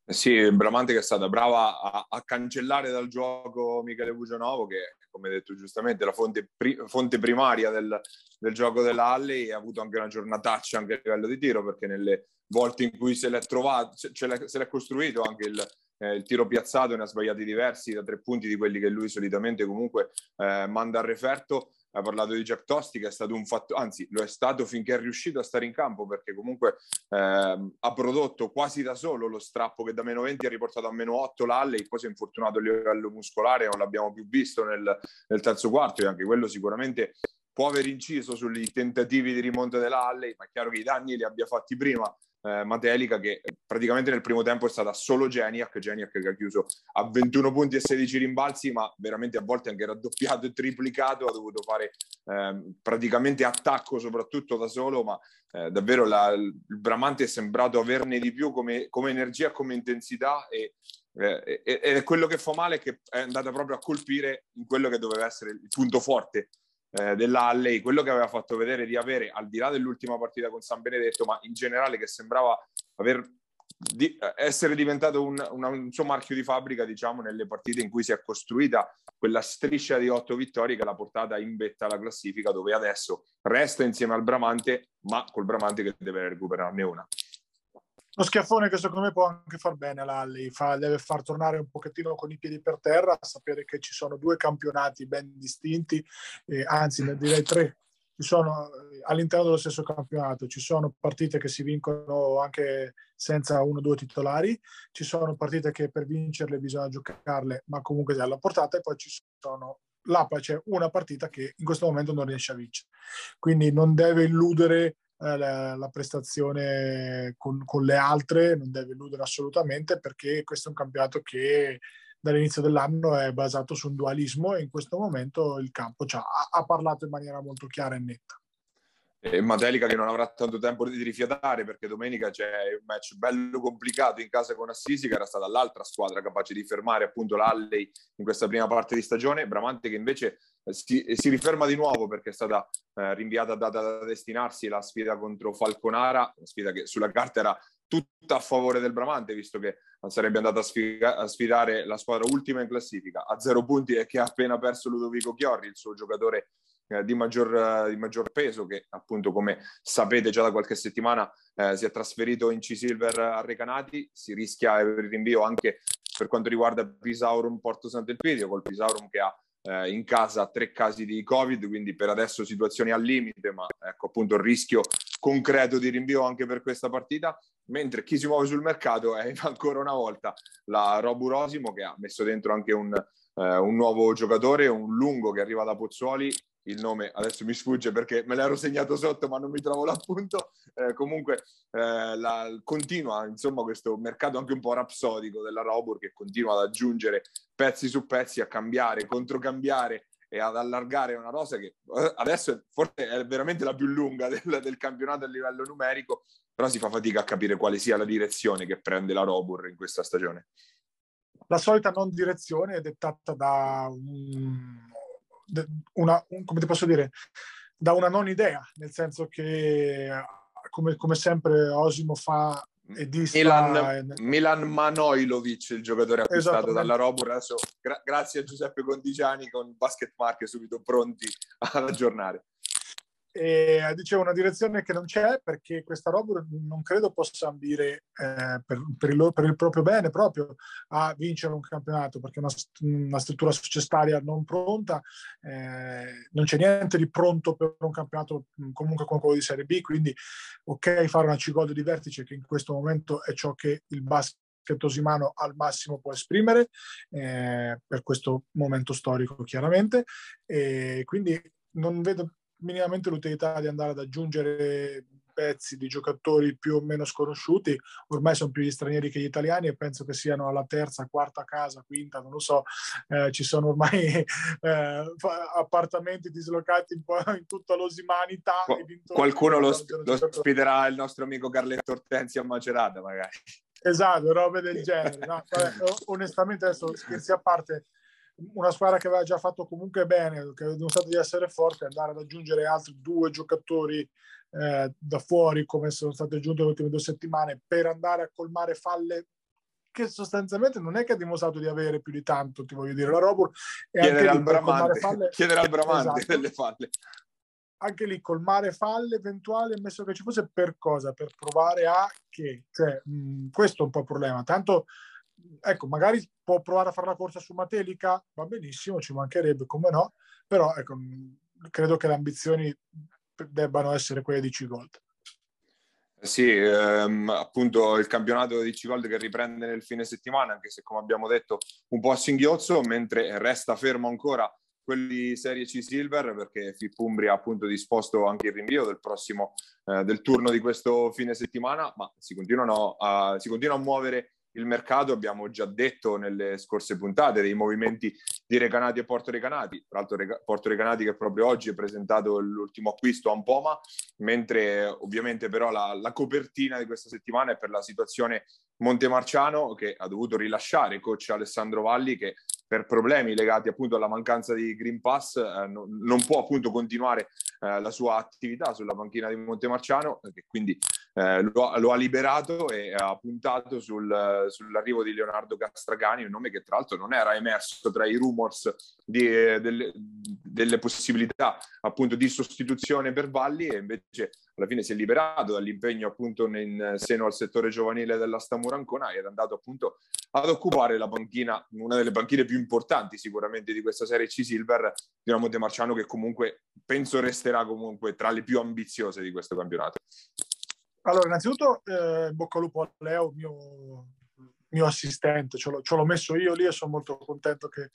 Sì, Bramante che è stata brava a, a cancellare dal gioco Michele Bugianovo, che come detto giustamente è la fonte, pri, fonte primaria del, del, gioco della Alley, ha avuto anche una giornataccia anche a livello di tiro, perché nelle volte in cui se l'è trovato, se, se l'è costruito anche il, eh, il tiro piazzato ne ha sbagliati diversi da tre punti di quelli che lui solitamente comunque eh, manda al referto ha parlato di Jack Tosti che è stato un fatto, anzi lo è stato finché è riuscito a stare in campo perché comunque eh, ha prodotto quasi da solo lo strappo che da meno 20 ha riportato a meno 8 l'Alley, poi si è infortunato a livello muscolare, non l'abbiamo più visto nel, nel terzo quarto e anche quello sicuramente può aver inciso sui tentativi di rimonta dell'Alley, ma è chiaro che i danni li abbia fatti prima eh, Matelica che praticamente nel primo tempo è stata solo Geniac, Geniac che ha chiuso a 21 punti e 16 rimbalzi, ma veramente a volte anche raddoppiato e triplicato, ha dovuto fare eh, praticamente attacco soprattutto da solo, ma eh, davvero la, il Bramante è sembrato averne di più come, come energia, come intensità e, eh, ed è quello che fa male che è andata proprio a colpire in quello che doveva essere il punto forte eh, dell'Alley, quello che aveva fatto vedere di avere, al di là dell'ultima partita con San Benedetto, ma in generale che sembrava aver di, essere diventato un, una, un, suo marchio di fabbrica, diciamo, nelle partite in cui si è costruita quella striscia di otto vittorie che l'ha portata in vetta alla classifica, dove adesso resta insieme al Bramante, ma col Bramante che deve recuperarne una. Lo schiaffone che secondo me può anche far bene all'Alli, fa, deve far tornare un pochettino con i piedi per terra, sapere che ci sono due campionati ben distinti, eh, anzi direi tre, sono eh, all'interno dello stesso campionato, ci sono partite che si vincono anche senza uno o due titolari, ci sono partite che per vincerle bisogna giocarle ma comunque alla portata e poi ci sono c'è una partita che in questo momento non riesce a vincere. Quindi non deve illudere eh, la, la, prestazione con, con, le altre, non deve illudere assolutamente perché questo è un campionato che dall'inizio dell'anno è basato su un dualismo e in questo momento il campo ha, ha parlato in maniera molto chiara e netta. E Matelica che non avrà tanto tempo di rifiatare perché domenica c'è un match bello complicato in casa con Assisi che era stata l'altra squadra capace di fermare appunto l'Alley in questa prima parte di stagione, Bramante che invece si, si riferma di nuovo perché è stata eh, rinviata data da destinarsi la sfida contro Falconara, una sfida che sulla carta era tutta a favore del Bramante visto che sarebbe andata a, sfiga, a sfidare la squadra ultima in classifica. A zero punti e che ha appena perso Ludovico Chiorri, il suo giocatore eh, di, maggior, di, maggior, peso che appunto come sapete già da qualche settimana eh, si è trasferito in C-Silver a Recanati, si rischia il rinvio anche per quanto riguarda Pisaurum Porto Sant'Elpidio, col Pisaurum che ha eh, in casa tre casi di Covid, quindi per adesso situazioni al limite, ma ecco appunto il rischio concreto di rinvio anche per questa partita. Mentre chi si muove sul mercato è ancora una volta la Robu Rosimo che ha messo dentro anche un, eh, un nuovo giocatore, un lungo che arriva da Pozzuoli il nome adesso mi sfugge perché me l'ero segnato sotto ma non mi trovo l'appunto. Eh, comunque eh, la, continua insomma questo mercato anche un po' rapsodico della Robur che continua ad aggiungere pezzi su pezzi a cambiare, controcambiare e ad allargare una rosa che eh, adesso forse è veramente la più lunga del, del, campionato a livello numerico però si fa fatica a capire quale sia la direzione che prende la Robur in questa stagione. La solita non direzione è dettata da un una, un, come ti posso dire, da una non idea, nel senso che come, come sempre Osimo fa e disfa... Milan. Milan Manojlovic, il giocatore acquistato dalla Robur, adesso gra- grazie a Giuseppe Condigiani con Basket Market subito pronti ad aggiornare. E dicevo una direzione che non c'è perché questa roba non credo possa ambire eh, per, per, il, per, il, proprio bene proprio a vincere un campionato perché una, una struttura societaria non pronta eh, non c'è niente di pronto per un campionato comunque come quello di Serie B quindi ok fare una C-Gold di vertice che in questo momento è ciò che il basket Tosimano al massimo può esprimere eh, per questo momento storico chiaramente. E quindi non vedo minimamente l'utilità di andare ad aggiungere pezzi di giocatori più o meno sconosciuti, ormai sono più gli stranieri che gli italiani e penso che siano alla terza, quarta casa, quinta, non lo so, eh, ci sono ormai eh, appartamenti dislocati in, in tutta l'osimanità. Qualcuno lo, lo ospiterà il nostro amico Carletto Ortensi a Macerata magari. Esatto, robe del genere. No, vabbè, onestamente adesso scherzi a parte, una squadra che aveva già fatto comunque bene, che aveva dimostrato di essere forte, andare ad aggiungere altri due giocatori eh, da fuori, come sono state aggiunte le ultime due settimane, per andare a colmare falle che sostanzialmente non è che ha dimostrato di avere più di tanto, ti voglio dire, la Robur è chiedere, al Bramante, falle... chiedere al Bramante esatto. delle falle. Anche lì colmare falle eventuali, ammesso che ci fosse, per cosa? Per provare a che? Cioè, mh, questo è un po' il problema. Tanto ecco, magari può provare a fare la corsa su Matelica, va benissimo, ci mancherebbe, come no, però ecco, credo che le ambizioni debbano essere quelle di C-Gold. Sì, ehm, appunto il campionato di C-Gold che riprende nel fine settimana, anche se come abbiamo detto un po' a singhiozzo, mentre resta fermo ancora quelli Serie C Silver perché FIP Umbria ha appunto disposto anche il rinvio del prossimo eh, del turno di questo fine settimana, ma si continuano a, si continua a muovere il mercato, abbiamo già detto nelle scorse puntate, dei movimenti di Recanati e Porto Recanati. Tra l'altro Porto Recanati che proprio oggi ha presentato l'ultimo acquisto a Ampoma, mentre ovviamente però la, la copertina di questa settimana è per la situazione Montemarciano che ha dovuto rilasciare il coach Alessandro Valli che per problemi legati appunto alla mancanza di Green Pass eh, no, non può appunto continuare eh, la sua attività sulla panchina di Montemarciano che quindi eh, lo, lo, ha liberato e ha puntato sul, sull'arrivo di Leonardo Castragani, un nome che tra l'altro non era emerso tra i rumors di, delle, delle possibilità appunto di sostituzione per Valli e invece alla fine si è liberato dall'impegno appunto in seno al settore giovanile della Stamura Ancona ed è andato appunto ad occupare la panchina, una delle panchine più importanti sicuramente di questa serie C Silver di una Montemarciano che comunque penso resterà comunque tra le più ambiziose di questo campionato. Allora, innanzitutto, eh, bocca al lupo a Leo, mio, mio assistente, ce l'ho, ce l'ho, messo io lì e sono molto contento che,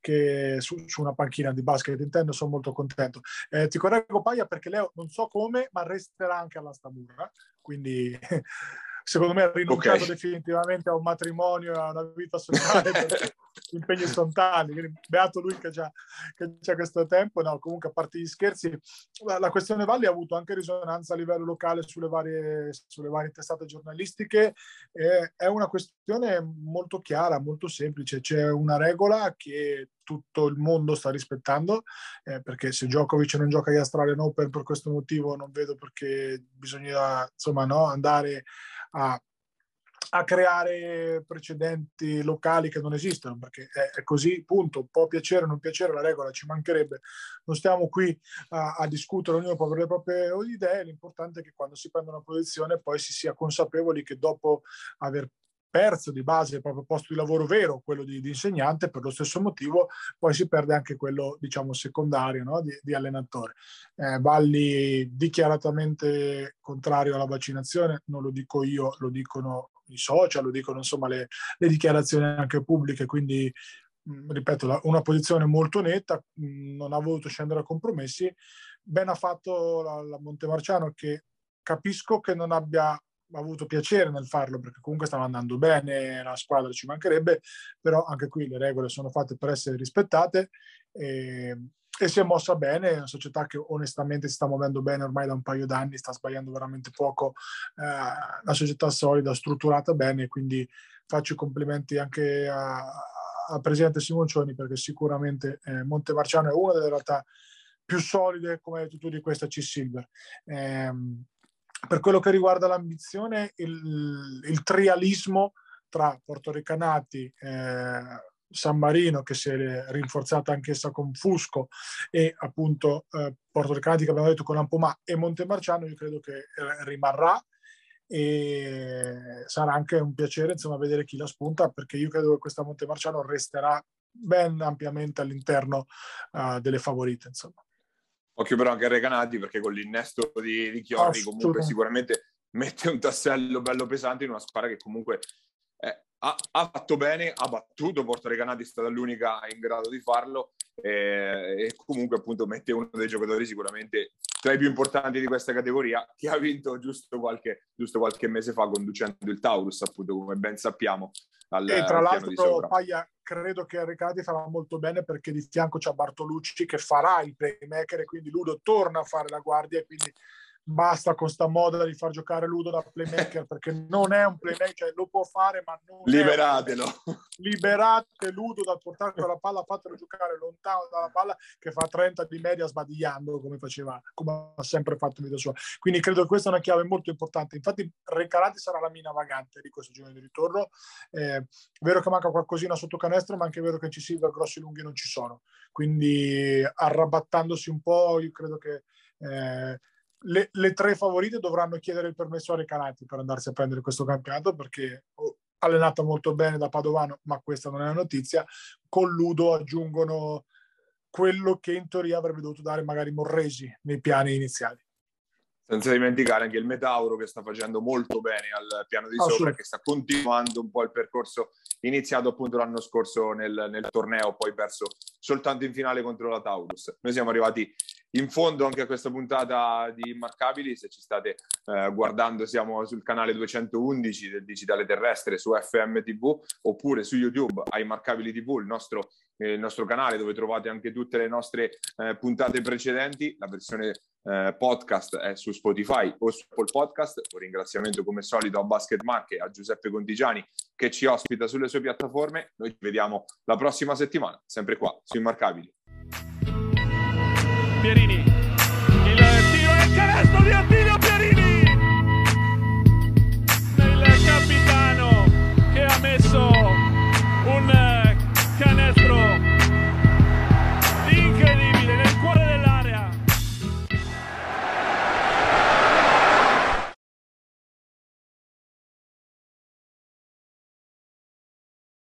che su, su, una panchina di basket intendo, sono molto contento. Eh, ti correggo Paia perché Leo non so come, ma resterà anche alla Stamura, quindi secondo me ha rinunciato okay. definitivamente a un matrimonio e a una vita sociale perché gli impegni sono tanti, quindi beato lui che ha, questo tempo. No, comunque a parte gli scherzi, la, la, questione Valli ha avuto anche risonanza a livello locale sulle varie, sulle varie testate giornalistiche. E è una questione molto chiara, molto semplice. C'è una regola che tutto il mondo sta rispettando, eh, perché se Djokovic non gioca agli Australian Open per questo motivo non vedo perché bisogna insomma, no, andare a, a creare precedenti locali che non esistono, perché è, così, punto. Può piacere o non piacere, la regola ci mancherebbe. Non stiamo qui a, a discutere, ognuno può avere le proprie idee, l'importante è che quando si prende una posizione poi si sia consapevoli che dopo aver perso di base il proprio posto di lavoro vero, quello di, di insegnante, per lo stesso motivo poi si perde anche quello, diciamo, secondario no? di, di, allenatore. Eh, Valli dichiaratamente contrario alla vaccinazione, non lo dico io, lo dicono i social, lo dicono insomma le, le dichiarazioni anche pubbliche, quindi ripeto, una posizione molto netta, non ha voluto scendere a compromessi. Ben ha fatto la, la Montemarciano che capisco che non abbia avuto piacere nel farlo perché comunque stava andando bene, la squadra ci mancherebbe, però anche qui le regole sono fatte per essere rispettate e, e si è mossa bene, è una società che onestamente si sta muovendo bene ormai da un paio d'anni, sta sbagliando veramente poco, eh, una società solida, strutturata bene, quindi faccio i complimenti anche al presidente Simoncioni perché sicuramente eh, Montemarciano è una delle realtà più solide, come hai detto tu, di questa C-Silver. Eh, per quello che riguarda l'ambizione, il, il trialismo tra portoricanati, eh, San Marino che si è rinforzata anch'essa con Fusco e appunto eh, portoricanati che abbiamo detto con Ampomà e Montemarciano, io credo che eh, rimarrà e sarà anche un piacere insomma vedere chi la spunta perché io credo che questa Montemarciano resterà ben ampiamente all'interno uh, delle favorite insomma. Occhio però anche a Recanati perché con l'innesto di, di Chiorri comunque sicuramente mette un tassello bello pesante in una squadra che comunque eh, ha, ha, fatto bene, ha battuto Porto Recanati, è stata l'unica in grado di farlo eh, e comunque appunto mette uno dei giocatori sicuramente tra i più importanti di questa categoria che ha vinto giusto qualche, giusto qualche mese fa conducendo il Taurus appunto come ben sappiamo al, e tra l'altro Paglia credo che Riccardi farà molto bene perché di fianco c'è Bartolucci che farà il playmaker e quindi Ludo torna a fare la guardia e quindi basta con sta moda di far giocare Ludo da playmaker perché non è un playmaker, lo può fare ma non liberatelo. liberate Ludo dal portare la palla fatelo giocare lontano dalla palla che fa 30 di media sbadigliando come faceva come ha sempre fatto in vita sua. Quindi credo che questa è una chiave molto importante. Infatti Recalati sarà la mina vagante di questo giorno di ritorno. Eh, è vero che manca qualcosina sotto canestro ma anche è vero che ci silver grossi lunghi non ci sono. Quindi arrabattandosi un po' io credo che eh, le, le, tre favorite dovranno chiedere il permesso a Recanati per andarsi a prendere questo campionato perché oh, allenata molto bene da Padovano, ma questa non è una notizia, con Ludo aggiungono quello che in teoria avrebbe dovuto dare magari Morresi nei piani iniziali. Senza dimenticare anche il Metauro che sta facendo molto bene al piano di sopra e che sta continuando un po' il percorso iniziato appunto l'anno scorso nel, nel, torneo, poi perso soltanto in finale contro la Taurus. Noi siamo arrivati in fondo anche a questa puntata di Immarcabili, se ci state eh, guardando siamo sul canale 211 del Digitale Terrestre su FM TV oppure su YouTube a Immarcabili TV, il nostro, il nostro canale dove trovate anche tutte le nostre eh, puntate precedenti, la versione eh, podcast è su Spotify o su Apple Podcast. Un ringraziamento come solito a Basket Mark e a Giuseppe Contigiani che ci ospita sulle sue piattaforme. Noi ci vediamo la prossima settimana, sempre qua su Immarcabili. Pierini, il tiro il canestro di Attila!